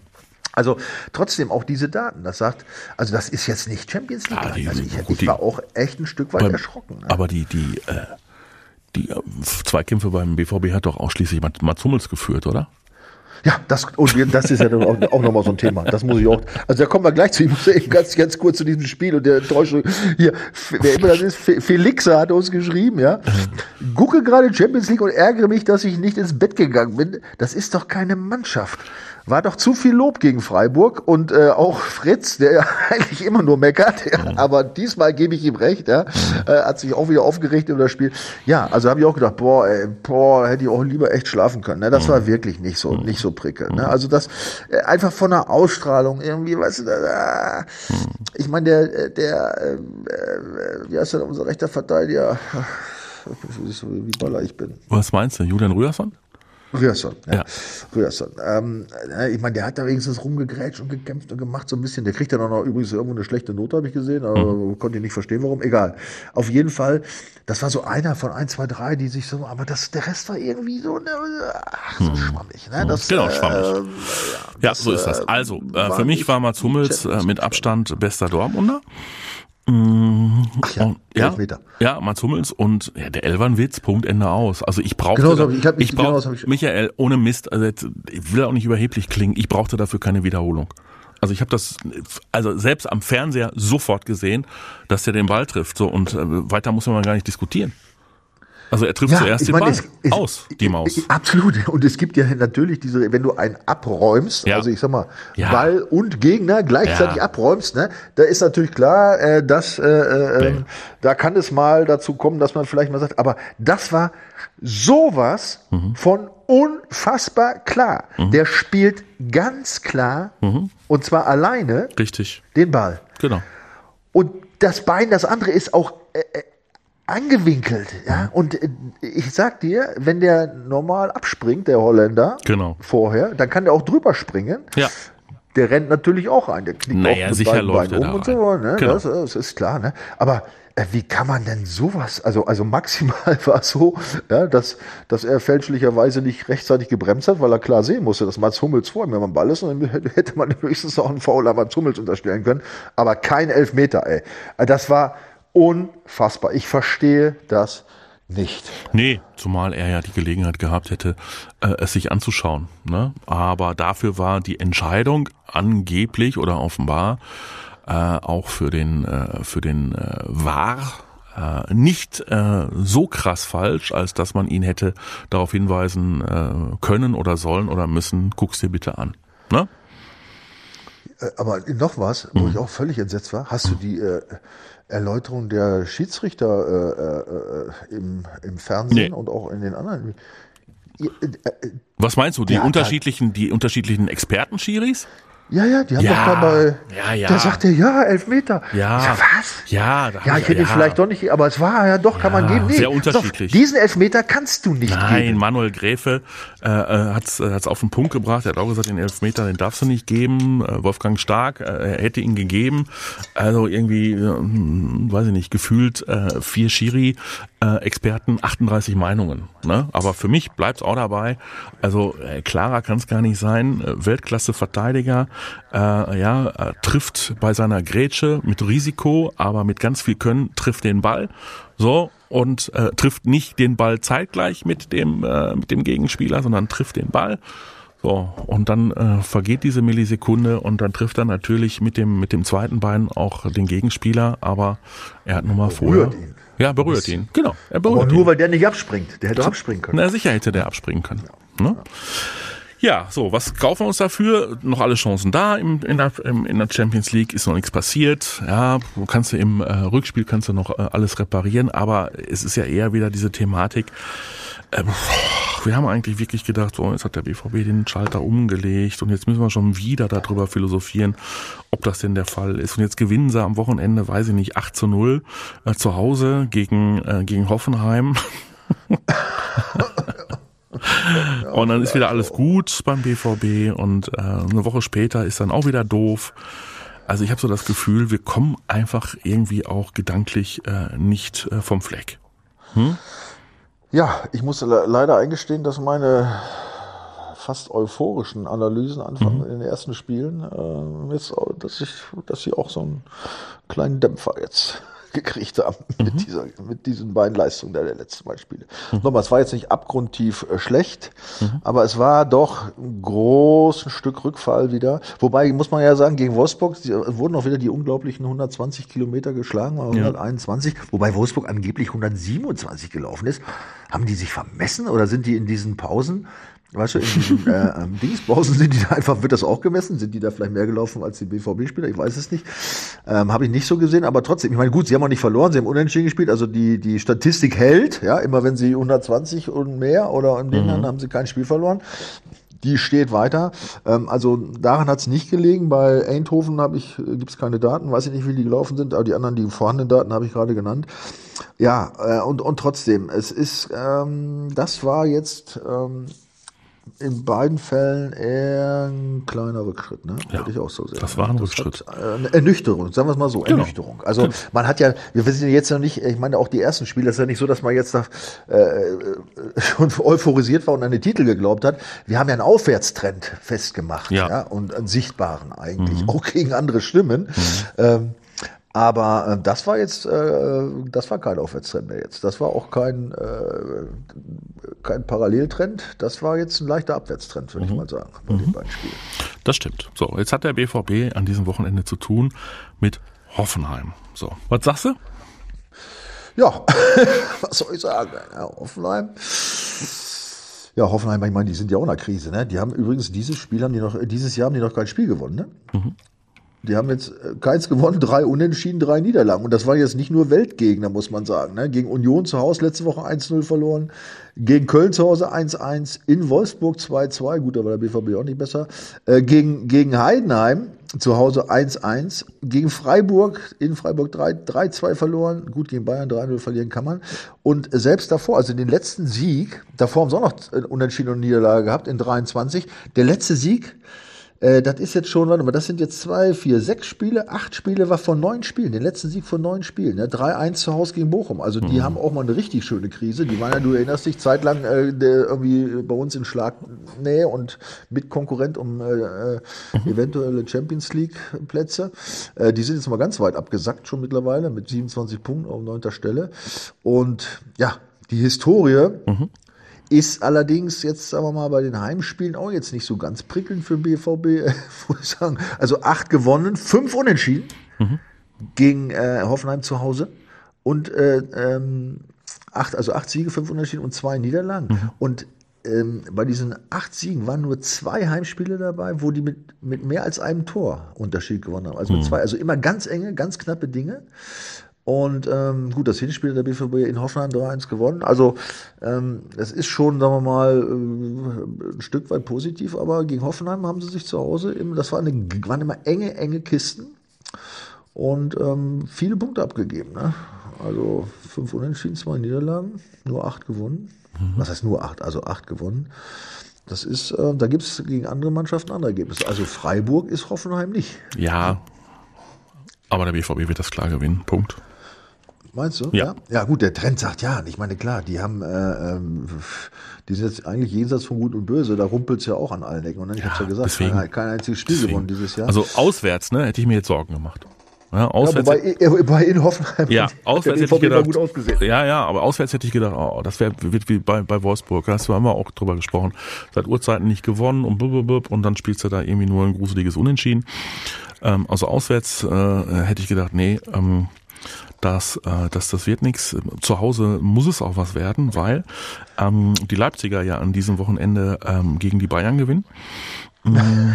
Also trotzdem auch diese Daten. Das sagt, also das ist jetzt nicht Champions League. Ah, die- also ich, gut, ich die- war auch echt ein Stück weit Beim- erschrocken. Ne? Aber die, die, äh, die äh, Zweikämpfe beim BVB hat doch ausschließlich Mat- Mats Hummels geführt, oder? Ja, das, und das ist ja dann auch, auch nochmal so ein Thema. Das muss ich auch, also da kommen wir gleich zu. Ich muss (laughs) ja eben ganz, ganz kurz zu diesem Spiel und der Enttäuschung. Hier, wer immer das ist, Fe- Felixa hat uns geschrieben, ja. Gucke gerade Champions League und ärgere mich, dass ich nicht ins Bett gegangen bin. Das ist doch keine Mannschaft. War doch zu viel Lob gegen Freiburg und äh, auch Fritz, der ja (laughs) eigentlich immer nur meckert, ja, mhm. aber diesmal gebe ich ihm recht, ja, mhm. äh, hat sich auch wieder aufgeregt über das Spiel. Ja, also habe ich auch gedacht, boah, ey, boah, hätte ich auch lieber echt schlafen können. Ne? Das mhm. war wirklich nicht so, nicht so prickelnd. Ne? Also das äh, einfach von der Ausstrahlung irgendwie, weißt du, da, ich meine, der, der, äh, äh, wie heißt denn unser rechter Verteidiger? (laughs) Wie baller ich bin. Was meinst du, Julian Rührson? Rührson, ja. ja. Rührson. Ähm, ich meine, der hat da wenigstens rumgegrätscht und gekämpft und gemacht so ein bisschen. Der kriegt dann auch noch übrigens irgendwo eine schlechte Note, habe ich gesehen, aber mhm. konnte ich nicht verstehen, warum. Egal. Auf jeden Fall, das war so einer von ein, zwei, drei, die sich so, aber das, der Rest war irgendwie so, ne, ach, so mhm. schwammig. Ne? Das, genau, schwammig. Äh, ja, ja das, so ist das. Äh, also, äh, für mich war Mats Hummels äh, mit Abstand bester Dortmunder. Ach ja, ja, Elfmeter. Ja, Mats Hummels und ja, der Elvernwitz, Punkt, Ende aus. Also ich brauchte, genau, so, ich, hab, ich, ich brauch, genau, ich Michael, ohne Mist, also jetzt, ich will auch nicht überheblich klingen, ich brauchte dafür keine Wiederholung. Also ich habe das, also selbst am Fernseher sofort gesehen, dass er den Ball trifft. So und äh, weiter muss man gar nicht diskutieren. Also er trifft ja, zuerst den meine, Ball es, es, aus, die Maus. Absolut. Und es gibt ja natürlich diese, wenn du einen abräumst, ja. also ich sag mal, ja. Ball und Gegner gleichzeitig abräumst, ne, da ist natürlich klar, äh, dass äh, äh, nee. da kann es mal dazu kommen, dass man vielleicht mal sagt, aber das war sowas mhm. von unfassbar klar. Mhm. Der spielt ganz klar mhm. und zwar alleine Richtig. den Ball. Genau. Und das Bein, das andere ist auch äh, äh angewinkelt, ja. Und äh, ich sag dir, wenn der normal abspringt, der Holländer, genau. vorher, dann kann der auch drüber springen. Ja. Der rennt natürlich auch ein, der knickt naja, auch mit sicher läuft Beinen um und so, ne? Genau. Das, das, ist klar, ne? Aber äh, wie kann man denn sowas, also, also maximal (laughs) war es so, ja, dass, dass er fälschlicherweise nicht rechtzeitig gebremst hat, weil er klar sehen musste, dass Mats Hummels vor ihm am Ball ist und dann (laughs) hätte man höchstens auch einen Fauler Mats Hummels unterstellen können, aber kein Elfmeter, ey. Äh, das war, unfassbar. Ich verstehe das nicht. Nee, zumal er ja die Gelegenheit gehabt hätte, äh, es sich anzuschauen. Ne? Aber dafür war die Entscheidung angeblich oder offenbar äh, auch für den, äh, für den äh, War äh, nicht äh, so krass falsch, als dass man ihn hätte darauf hinweisen äh, können oder sollen oder müssen, guck's dir bitte an. Ne? Äh, aber noch was, wo mhm. ich auch völlig entsetzt war. Hast du die äh, Erläuterung der Schiedsrichter äh, äh, im, im Fernsehen nee. und auch in den anderen. Äh, äh, Was meinst du? Die unterschiedlichen, die unterschiedlichen Experten-Schiris? Ja, ja, die haben ja, doch dabei. Ja, ja. Da sagt er, ja, elf Meter. Ja. Ich sag, was? Ja, da ja, ich hätte ja. vielleicht doch nicht, aber es war ja doch, kann ja, man geben. Nee, sehr unterschiedlich. Doch, diesen Elfmeter kannst du nicht Nein, geben. Manuel Gräfe äh, äh hat es äh, auf den Punkt gebracht. Er hat auch gesagt, den Elfmeter, den darfst du nicht geben. Äh, Wolfgang Stark, äh, hätte ihn gegeben. Also irgendwie, äh, weiß ich nicht, gefühlt äh, vier Schiri. Äh, Experten 38 Meinungen. Ne? Aber für mich bleibt es auch dabei. Also äh, klarer kann es gar nicht sein. Weltklasse Verteidiger, äh, ja, äh, trifft bei seiner Grätsche mit Risiko, aber mit ganz viel Können trifft den Ball. So und äh, trifft nicht den Ball zeitgleich mit dem äh, mit dem Gegenspieler, sondern trifft den Ball. So, und dann äh, vergeht diese Millisekunde und dann trifft er natürlich mit dem, mit dem zweiten Bein auch den Gegenspieler, aber er hat nun mal vorher. Ihn. Ja, berührt ihn. Genau. Er berührt Aber nur ihn. weil der nicht abspringt. Der hätte abspringen können. Na, sicher hätte der abspringen können. Ja. Ne? Ja, so, was kaufen wir uns dafür? Noch alle Chancen da im, in, der, im, in der Champions League, ist noch nichts passiert. Ja, kannst du im äh, Rückspiel kannst du noch äh, alles reparieren, aber es ist ja eher wieder diese Thematik. Äh, wir haben eigentlich wirklich gedacht, so, jetzt hat der BVB den Schalter umgelegt und jetzt müssen wir schon wieder darüber philosophieren, ob das denn der Fall ist. Und jetzt gewinnen sie am Wochenende, weiß ich nicht, 8 zu 0 äh, zu Hause gegen, äh, gegen Hoffenheim. (laughs) und dann ist wieder alles gut beim BVB und äh, eine Woche später ist dann auch wieder doof. Also ich habe so das Gefühl, wir kommen einfach irgendwie auch gedanklich äh, nicht äh, vom Fleck. Hm? Ja, ich muss leider eingestehen, dass meine fast euphorischen Analysen Anfang mhm. in den ersten Spielen, äh, jetzt, dass ich, dass sie auch so einen kleinen Dämpfer jetzt gekriegt haben mhm. mit, dieser, mit diesen beiden Leistungen der, der letzten beiden Spiele. Mhm. Nochmal, es war jetzt nicht abgrundtief äh, schlecht, mhm. aber es war doch ein großes Stück Rückfall wieder. Wobei, muss man ja sagen, gegen Wolfsburg die, wurden auch wieder die unglaublichen 120 Kilometer geschlagen, 121, ja. wobei Wolfsburg angeblich 127 gelaufen ist. Haben die sich vermessen oder sind die in diesen Pausen Weißt du, in diesen äh, Dingsbrausen (laughs) sind die da einfach, wird das auch gemessen? Sind die da vielleicht mehr gelaufen als die BVB-Spieler? Ich weiß es nicht. Ähm, Habe ich nicht so gesehen, aber trotzdem, ich meine, gut, sie haben auch nicht verloren, sie haben unentschieden gespielt, also die, die Statistik hält, ja, immer wenn sie 120 und mehr oder in denen mhm. haben sie kein Spiel verloren die steht weiter. Ähm, also daran hat es nicht gelegen. Bei Eindhoven habe ich äh, gibt es keine Daten, weiß ich nicht, wie die gelaufen sind, aber die anderen, die vorhandenen Daten habe ich gerade genannt. Ja, äh, und, und trotzdem, es ist, ähm, das war jetzt ähm, in beiden Fällen eher ein kleiner Rückschritt, ne? Ja, Würde ich auch so sehen. Das war ein Rückschritt. Äh, eine Ernüchterung, sagen wir es mal so, genau. Ernüchterung. Also genau. man hat ja, wir wissen ja jetzt noch nicht, ich meine auch die ersten Spiele, das ist ja nicht so, dass man jetzt da, äh, (laughs) schon euphorisiert war und an den Titel geglaubt hat. Wir haben ja einen Aufwärtstrend festgemacht, ja, ja und einen sichtbaren eigentlich, mhm. auch gegen andere Stimmen. Mhm. Ähm, aber äh, das war jetzt, äh, das war kein Aufwärtstrend mehr jetzt. Das war auch kein, äh, kein Paralleltrend. Das war jetzt ein leichter Abwärtstrend, würde mhm. ich mal sagen, bei mhm. den beiden Spielen. Das stimmt. So, jetzt hat der BVB an diesem Wochenende zu tun mit Hoffenheim. So, was sagst du? Ja, (laughs) was soll ich sagen? Ja, Hoffenheim. Ja, Hoffenheim, ich meine, die sind ja auch in der Krise, ne? Die haben übrigens dieses Spiel haben die noch, dieses Jahr haben die noch kein Spiel gewonnen, ne? Mhm. Die haben jetzt äh, keins gewonnen, drei Unentschieden, drei Niederlagen. Und das waren jetzt nicht nur Weltgegner, muss man sagen. Ne? Gegen Union zu Hause letzte Woche 1-0 verloren. Gegen Köln zu Hause 1-1. In Wolfsburg 2-2. Gut, war der BVB auch nicht besser. Äh, gegen, gegen Heidenheim zu Hause 1-1. Gegen Freiburg, in Freiburg 3-2 verloren. Gut, gegen Bayern 3-0 verlieren kann man. Und selbst davor, also den letzten Sieg, davor haben sie auch noch Unentschieden und Niederlage gehabt in 23. Der letzte Sieg äh, das ist jetzt schon, warte mal, das sind jetzt zwei, vier, sechs Spiele, acht Spiele war von neun Spielen, den letzten Sieg von neun Spielen. Ne? 3-1 zu Hause gegen Bochum. Also die mhm. haben auch mal eine richtig schöne Krise. Die waren ja, du erinnerst dich, zeitlang äh, irgendwie bei uns in Schlagnähe und mit Konkurrent um äh, äh, mhm. eventuelle Champions League-Plätze. Äh, die sind jetzt mal ganz weit abgesackt schon mittlerweile mit 27 Punkten auf neunter Stelle. Und ja, die Historie mhm. Ist allerdings jetzt, sagen wir mal, bei den Heimspielen auch jetzt nicht so ganz prickelnd für BVB, äh, (laughs) muss ich sagen. Also acht gewonnen, fünf unentschieden mhm. gegen äh, Hoffenheim zu Hause und äh, ähm, acht, also acht Siege, fünf Unentschieden und zwei Niederlagen. Mhm. Und ähm, bei diesen acht Siegen waren nur zwei Heimspiele dabei, wo die mit, mit mehr als einem Tor Unterschied gewonnen haben. Also mit mhm. zwei, also immer ganz enge, ganz knappe Dinge. Und ähm, gut, das Hinspiel der BVB in Hoffenheim 3-1 gewonnen. Also ähm, es ist schon, sagen wir mal, äh, ein Stück weit positiv, aber gegen Hoffenheim haben sie sich zu Hause, im, das war eine, waren immer enge, enge Kisten und ähm, viele Punkte abgegeben. Ne? Also fünf Unentschieden, zwei Niederlagen, nur acht gewonnen. Mhm. Was heißt nur acht? Also acht gewonnen. Das ist, äh, da gibt es gegen andere Mannschaften andere Ergebnisse. Also Freiburg ist Hoffenheim nicht. Ja, aber der BVB wird das klar gewinnen. Punkt. Meinst du? Ja. ja. ja. gut, der Trend sagt ja. Ich meine, klar, die haben, äh, ähm, die sind jetzt eigentlich jenseits von Gut und Böse. Da rumpelt es ja auch an allen Ecken. Und dann, ich ja, hab's ja gesagt, deswegen, kein, kein einziges Spiel deswegen. gewonnen dieses Jahr. Also auswärts, ne, hätte ich mir jetzt Sorgen gemacht. Ja, auswärts ja, wobei, bei in Hoffenheim ja, (laughs) auswärts hätte ich gedacht, gut ausgesehen. Ja, ja, aber auswärts hätte ich gedacht, oh, das wäre wird wie bei, bei Wolfsburg. Da haben wir auch drüber gesprochen. Seit Urzeiten nicht gewonnen und blub, und dann spielst du da irgendwie nur ein gruseliges Unentschieden. Ähm, also auswärts äh, hätte ich gedacht, nee, ähm, dass, äh, dass das wird nichts. Zu Hause muss es auch was werden, weil ähm, die Leipziger ja an diesem Wochenende ähm, gegen die Bayern gewinnen. Mm.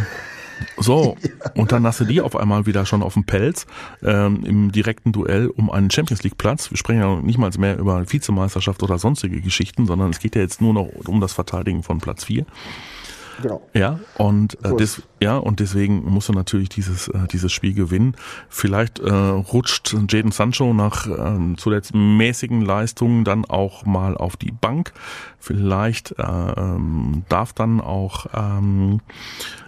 So, (laughs) und dann hast du die auf einmal wieder schon auf dem Pelz ähm, im direkten Duell um einen Champions League Platz. Wir sprechen ja nicht mal mehr über Vizemeisterschaft oder sonstige Geschichten, sondern es geht ja jetzt nur noch um das Verteidigen von Platz 4. Genau. Ja, und äh, des, ja, und deswegen musst du natürlich dieses, äh, dieses Spiel gewinnen. Vielleicht äh, rutscht Jaden Sancho nach äh, zuletzt mäßigen Leistungen dann auch mal auf die Bank. Vielleicht äh, ähm, darf dann auch ähm,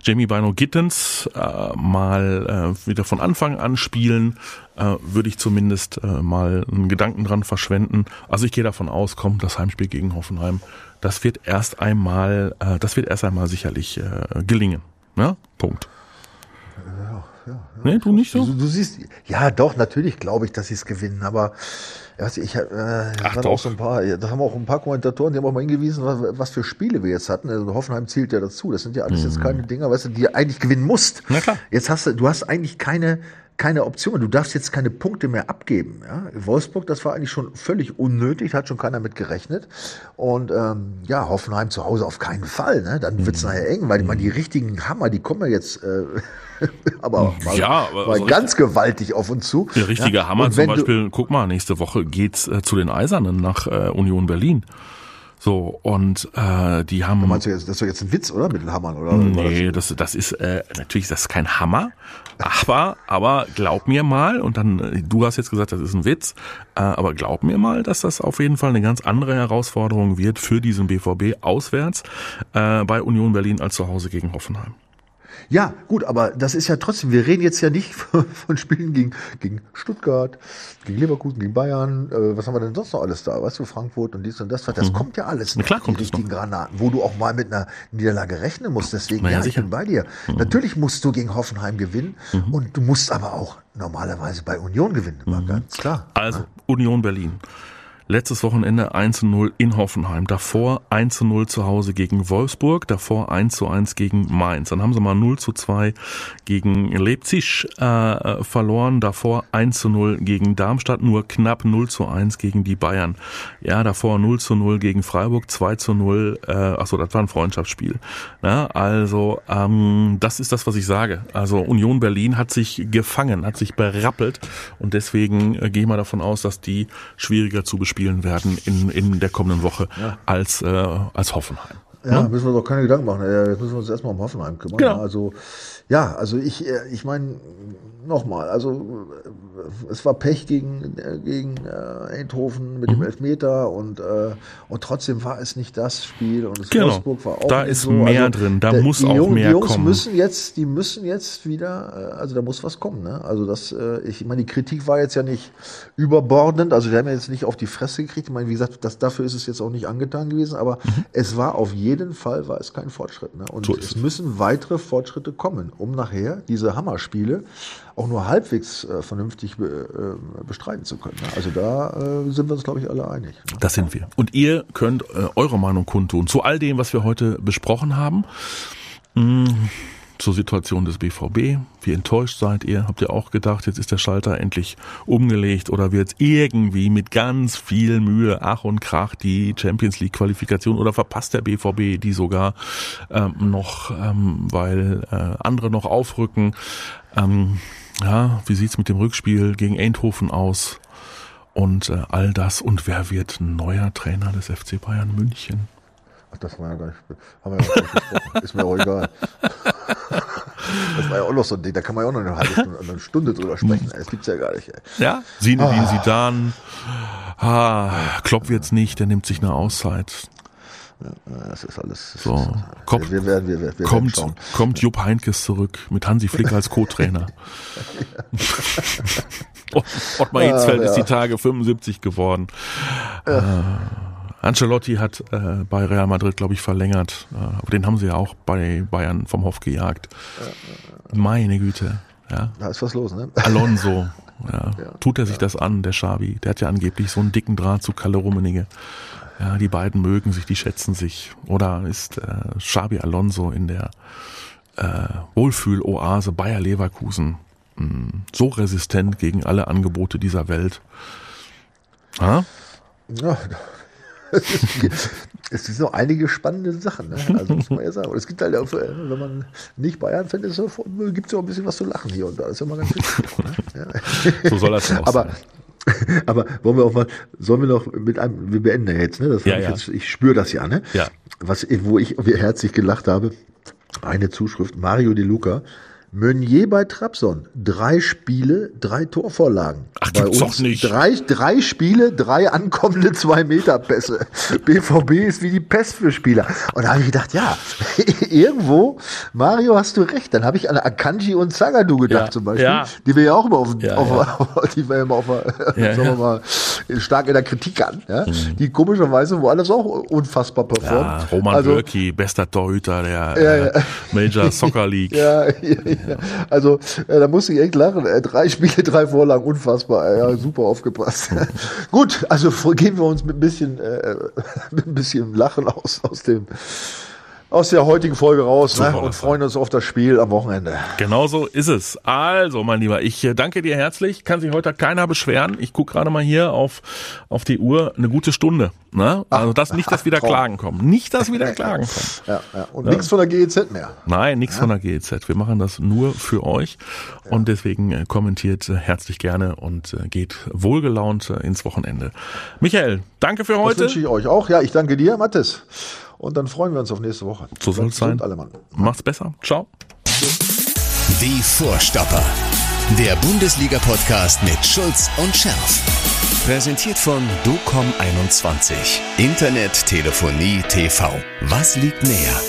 Jamie Bino Gittens äh, mal äh, wieder von Anfang an spielen. Äh, würde ich zumindest äh, mal einen Gedanken dran verschwenden. Also ich gehe davon aus, kommt das Heimspiel gegen Hoffenheim das wird erst einmal, äh, das wird erst einmal sicherlich äh, gelingen. Ja, Punkt. Ja, ja, ja. Nee, du nicht so? Du, du siehst, ja, doch, natürlich glaube ich, dass sie es gewinnen, aber also ich, äh, Ach. Auch so ein paar, da haben auch ein paar Kommentatoren, die haben auch mal hingewiesen, was, was für Spiele wir jetzt hatten. Also Hoffenheim zielt ja dazu. Das sind ja alles mhm. jetzt keine Dinger, weißt du, die du eigentlich gewinnen musst. Na klar. Jetzt hast du, du hast eigentlich keine keine Option. Du darfst jetzt keine Punkte mehr abgeben. Ja? Wolfsburg, das war eigentlich schon völlig unnötig, hat schon keiner mit gerechnet. Und ähm, ja, Hoffenheim zu Hause auf keinen Fall. Ne? Dann wird's nachher eng, weil ich meine, die richtigen Hammer, die kommen ja jetzt äh, (laughs) aber mal, Ja, aber mal also ganz gewaltig auf uns zu. Der richtige ja? Hammer zum Beispiel, guck mal, nächste Woche geht's äh, zu den Eisernen nach äh, Union Berlin. So, und äh, die haben. Meinst du jetzt, das ist doch jetzt ein Witz, oder? Mit den Hammern, oder? Nee, das, das ist äh, natürlich das ist kein Hammer, aber aber glaub mir mal und dann äh, du hast jetzt gesagt, das ist ein Witz, äh, aber glaub mir mal, dass das auf jeden Fall eine ganz andere Herausforderung wird für diesen BVB auswärts äh, bei Union Berlin als zu Hause gegen Hoffenheim. Ja, gut, aber das ist ja trotzdem, wir reden jetzt ja nicht (laughs) von, Spielen gegen, gegen Stuttgart, gegen Leverkusen, gegen Bayern, äh, was haben wir denn sonst noch alles da, weißt du, Frankfurt und dies und das, das kommt ja alles Mhm. Na klar kommt es richtigen Granaten, wo du auch mal mit einer Niederlage rechnen musst, deswegen, ja, ja, ich sicher. Mhm. bin bei dir. Natürlich musst du gegen Hoffenheim gewinnen und du musst aber auch normalerweise bei Union gewinnen, war Mhm. ganz klar. Also Union Berlin. Letztes Wochenende 1 zu 0 in Hoffenheim. Davor 1 zu 0 zu Hause gegen Wolfsburg. Davor 1 zu 1 gegen Mainz. Dann haben sie mal 0 zu 2 gegen Leipzig äh, verloren. Davor 1 zu 0 gegen Darmstadt. Nur knapp 0 zu 1 gegen die Bayern. Ja, davor 0 zu 0 gegen Freiburg. 2 zu 0. Äh, achso, das war ein Freundschaftsspiel. Ja, also ähm, das ist das, was ich sage. Also Union Berlin hat sich gefangen, hat sich berappelt. Und deswegen äh, gehe ich mal davon aus, dass die schwieriger zu bespielen werden in, in der kommenden Woche als, äh, als Hoffenheim. Ja, müssen wir uns doch keine Gedanken machen. Ja, Jetzt müssen wir uns erstmal um Hoffenheim kümmern. Genau. Also, ja, also ich, äh, ich meine, nochmal, also äh, es war Pech gegen, äh, gegen äh, Eindhoven mit dem Elfmeter und, äh, und trotzdem war es nicht das Spiel und es Genau. Wolfsburg war auch Da ist so. mehr drin, da der- muss auch Jungen, mehr die Jungs kommen. müssen jetzt, die müssen jetzt wieder, also da muss was kommen. Ne? Also das, äh, ich meine, die Kritik war jetzt ja nicht überbordend, also die haben ja jetzt nicht auf die Fresse gekriegt. Ich meine, wie gesagt, das, dafür ist es jetzt auch nicht angetan gewesen, aber es war auf jeden Fall war es kein Fortschritt. Ne? Und Mhm. So es müssen weitere Fortschritte kommen, um nachher diese Hammerspiele auch nur halbwegs äh, vernünftig äh, bestreiten zu können. Ne? Also da äh, sind wir uns, glaube ich, alle einig. Ne? Das sind wir. Und ihr könnt äh, eure Meinung kundtun zu all dem, was wir heute besprochen haben. Mm, zur Situation des BVB. Wie enttäuscht seid ihr? Habt ihr auch gedacht, jetzt ist der Schalter endlich umgelegt oder wird irgendwie mit ganz viel Mühe, Ach und Krach die Champions League Qualifikation oder verpasst der BVB die sogar ähm, noch, ähm, weil äh, andere noch aufrücken? Ähm, ja, wie sieht's mit dem Rückspiel gegen Eindhoven aus? Und äh, all das und wer wird neuer Trainer des FC Bayern München? Ach, das war ja gar nicht, haben wir ja gar nicht gesprochen. Ist mir auch egal. Das war ja auch noch so ein Ding, da kann man ja auch noch eine halbe Stunde, eine Stunde drüber (laughs) sprechen. Das gibt's ja gar nicht. Ey. Ja, Zinedine Zidane. Ah, Klopp wird's nicht, der nimmt sich eine Auszeit. Das ist alles. das So, ist, kommt, wir werden, wir, wir werden kommt, schauen. kommt Jupp Heynckes zurück mit Hansi Flick als Co-Trainer. (laughs) (laughs) Ott- Ottmar Hitzfeld ja. ist die Tage 75 geworden. Äh, Ancelotti hat äh, bei Real Madrid, glaube ich, verlängert. Äh, aber den haben sie ja auch bei Bayern vom Hof gejagt. Meine Güte. Ja. Da ist was los, ne? Alonso. (laughs) Ja. Tut er sich das an, der Xavi? Der hat ja angeblich so einen dicken Draht zu Kalle Rummenigge. Ja, die beiden mögen sich, die schätzen sich. Oder ist äh, Xabi Alonso in der äh, Wohlfühl-Oase Bayer Leverkusen mh, so resistent gegen alle Angebote dieser Welt? Ha? Ja, (laughs) es sind noch einige spannende Sachen, ne? also muss man ja sagen. Und es gibt halt auch, äh, wenn man nicht Bayern-Fan ist, gibt es ja auch ein bisschen was zu lachen hier und da. Das ist ja mal ganz wichtig. Ne? Ja. (laughs) So soll das auch Aber, sein. (laughs) aber wollen wir auch mal, sollen wir noch mit einem, wir beenden jetzt, ne? Das Ja, ich, ja. jetzt, ich spüre das ja, ne? Ja. Was, wo ich herzlich gelacht habe, eine Zuschrift, Mario De Luca. Meunier bei Trabzon. Drei Spiele, drei Torvorlagen. Ach, bei gibt's doch nicht. Drei, drei Spiele, drei ankommende zwei Meter Pässe. BVB (laughs) ist wie die Pest für Spieler. Und da habe ich gedacht, ja, (laughs) irgendwo, Mario, hast du recht. Dann habe ich an Akanji und Zagadou gedacht Ja, zum Beispiel, ja. die wir ja auch immer auf, Ja, auf, (laughs) die wir immer auf, Ja, sagen wir mal, stark in der Kritik an, ja? die komischerweise woanders auch unfassbar performen. Ja, Roman also, Bürki, bester Torhüter der äh, Major Soccer League. ja, ja, Also, äh, da musste ich echt lachen. Äh, drei Spiele, drei Vorlagen, unfassbar. Ja, super aufgepasst. (laughs) Gut, also gehen wir uns mit ein bisschen, äh, (laughs) mit ein bisschen Lachen aus, aus dem, aus der heutigen Folge raus ne? und das freuen uns auf das Spiel am Wochenende. Genau so ist es. Also, mein Lieber, ich äh, danke dir herzlich. Kann sich heute keiner beschweren. Ich gucke gerade mal hier auf, auf die Uhr. Eine gute Stunde. Ne? Also das nicht, dass wieder. Klagen kommen. Nicht, dass wieder Klagen kommen. (laughs) Ja, ja. Und nichts von der GEZ mehr. Nein, nichts von der GEZ. Wir machen das nur für euch und deswegen äh, kommentiert äh, herzlich gerne und geht wohlgelaunt ins Wochenende. Michael, danke für Das heute. wünsche ich euch auch. Ja, ich danke dir, Mathis. Und dann freuen wir uns auf nächste Woche. So soll es sein. Alle Mann. Macht's besser. Ciao. Die Vorstopper. Der Bundesliga-Podcast mit Schulz und Scherf. Präsentiert von DOCOM21. Internet, Telefonie, TV. Was liegt näher?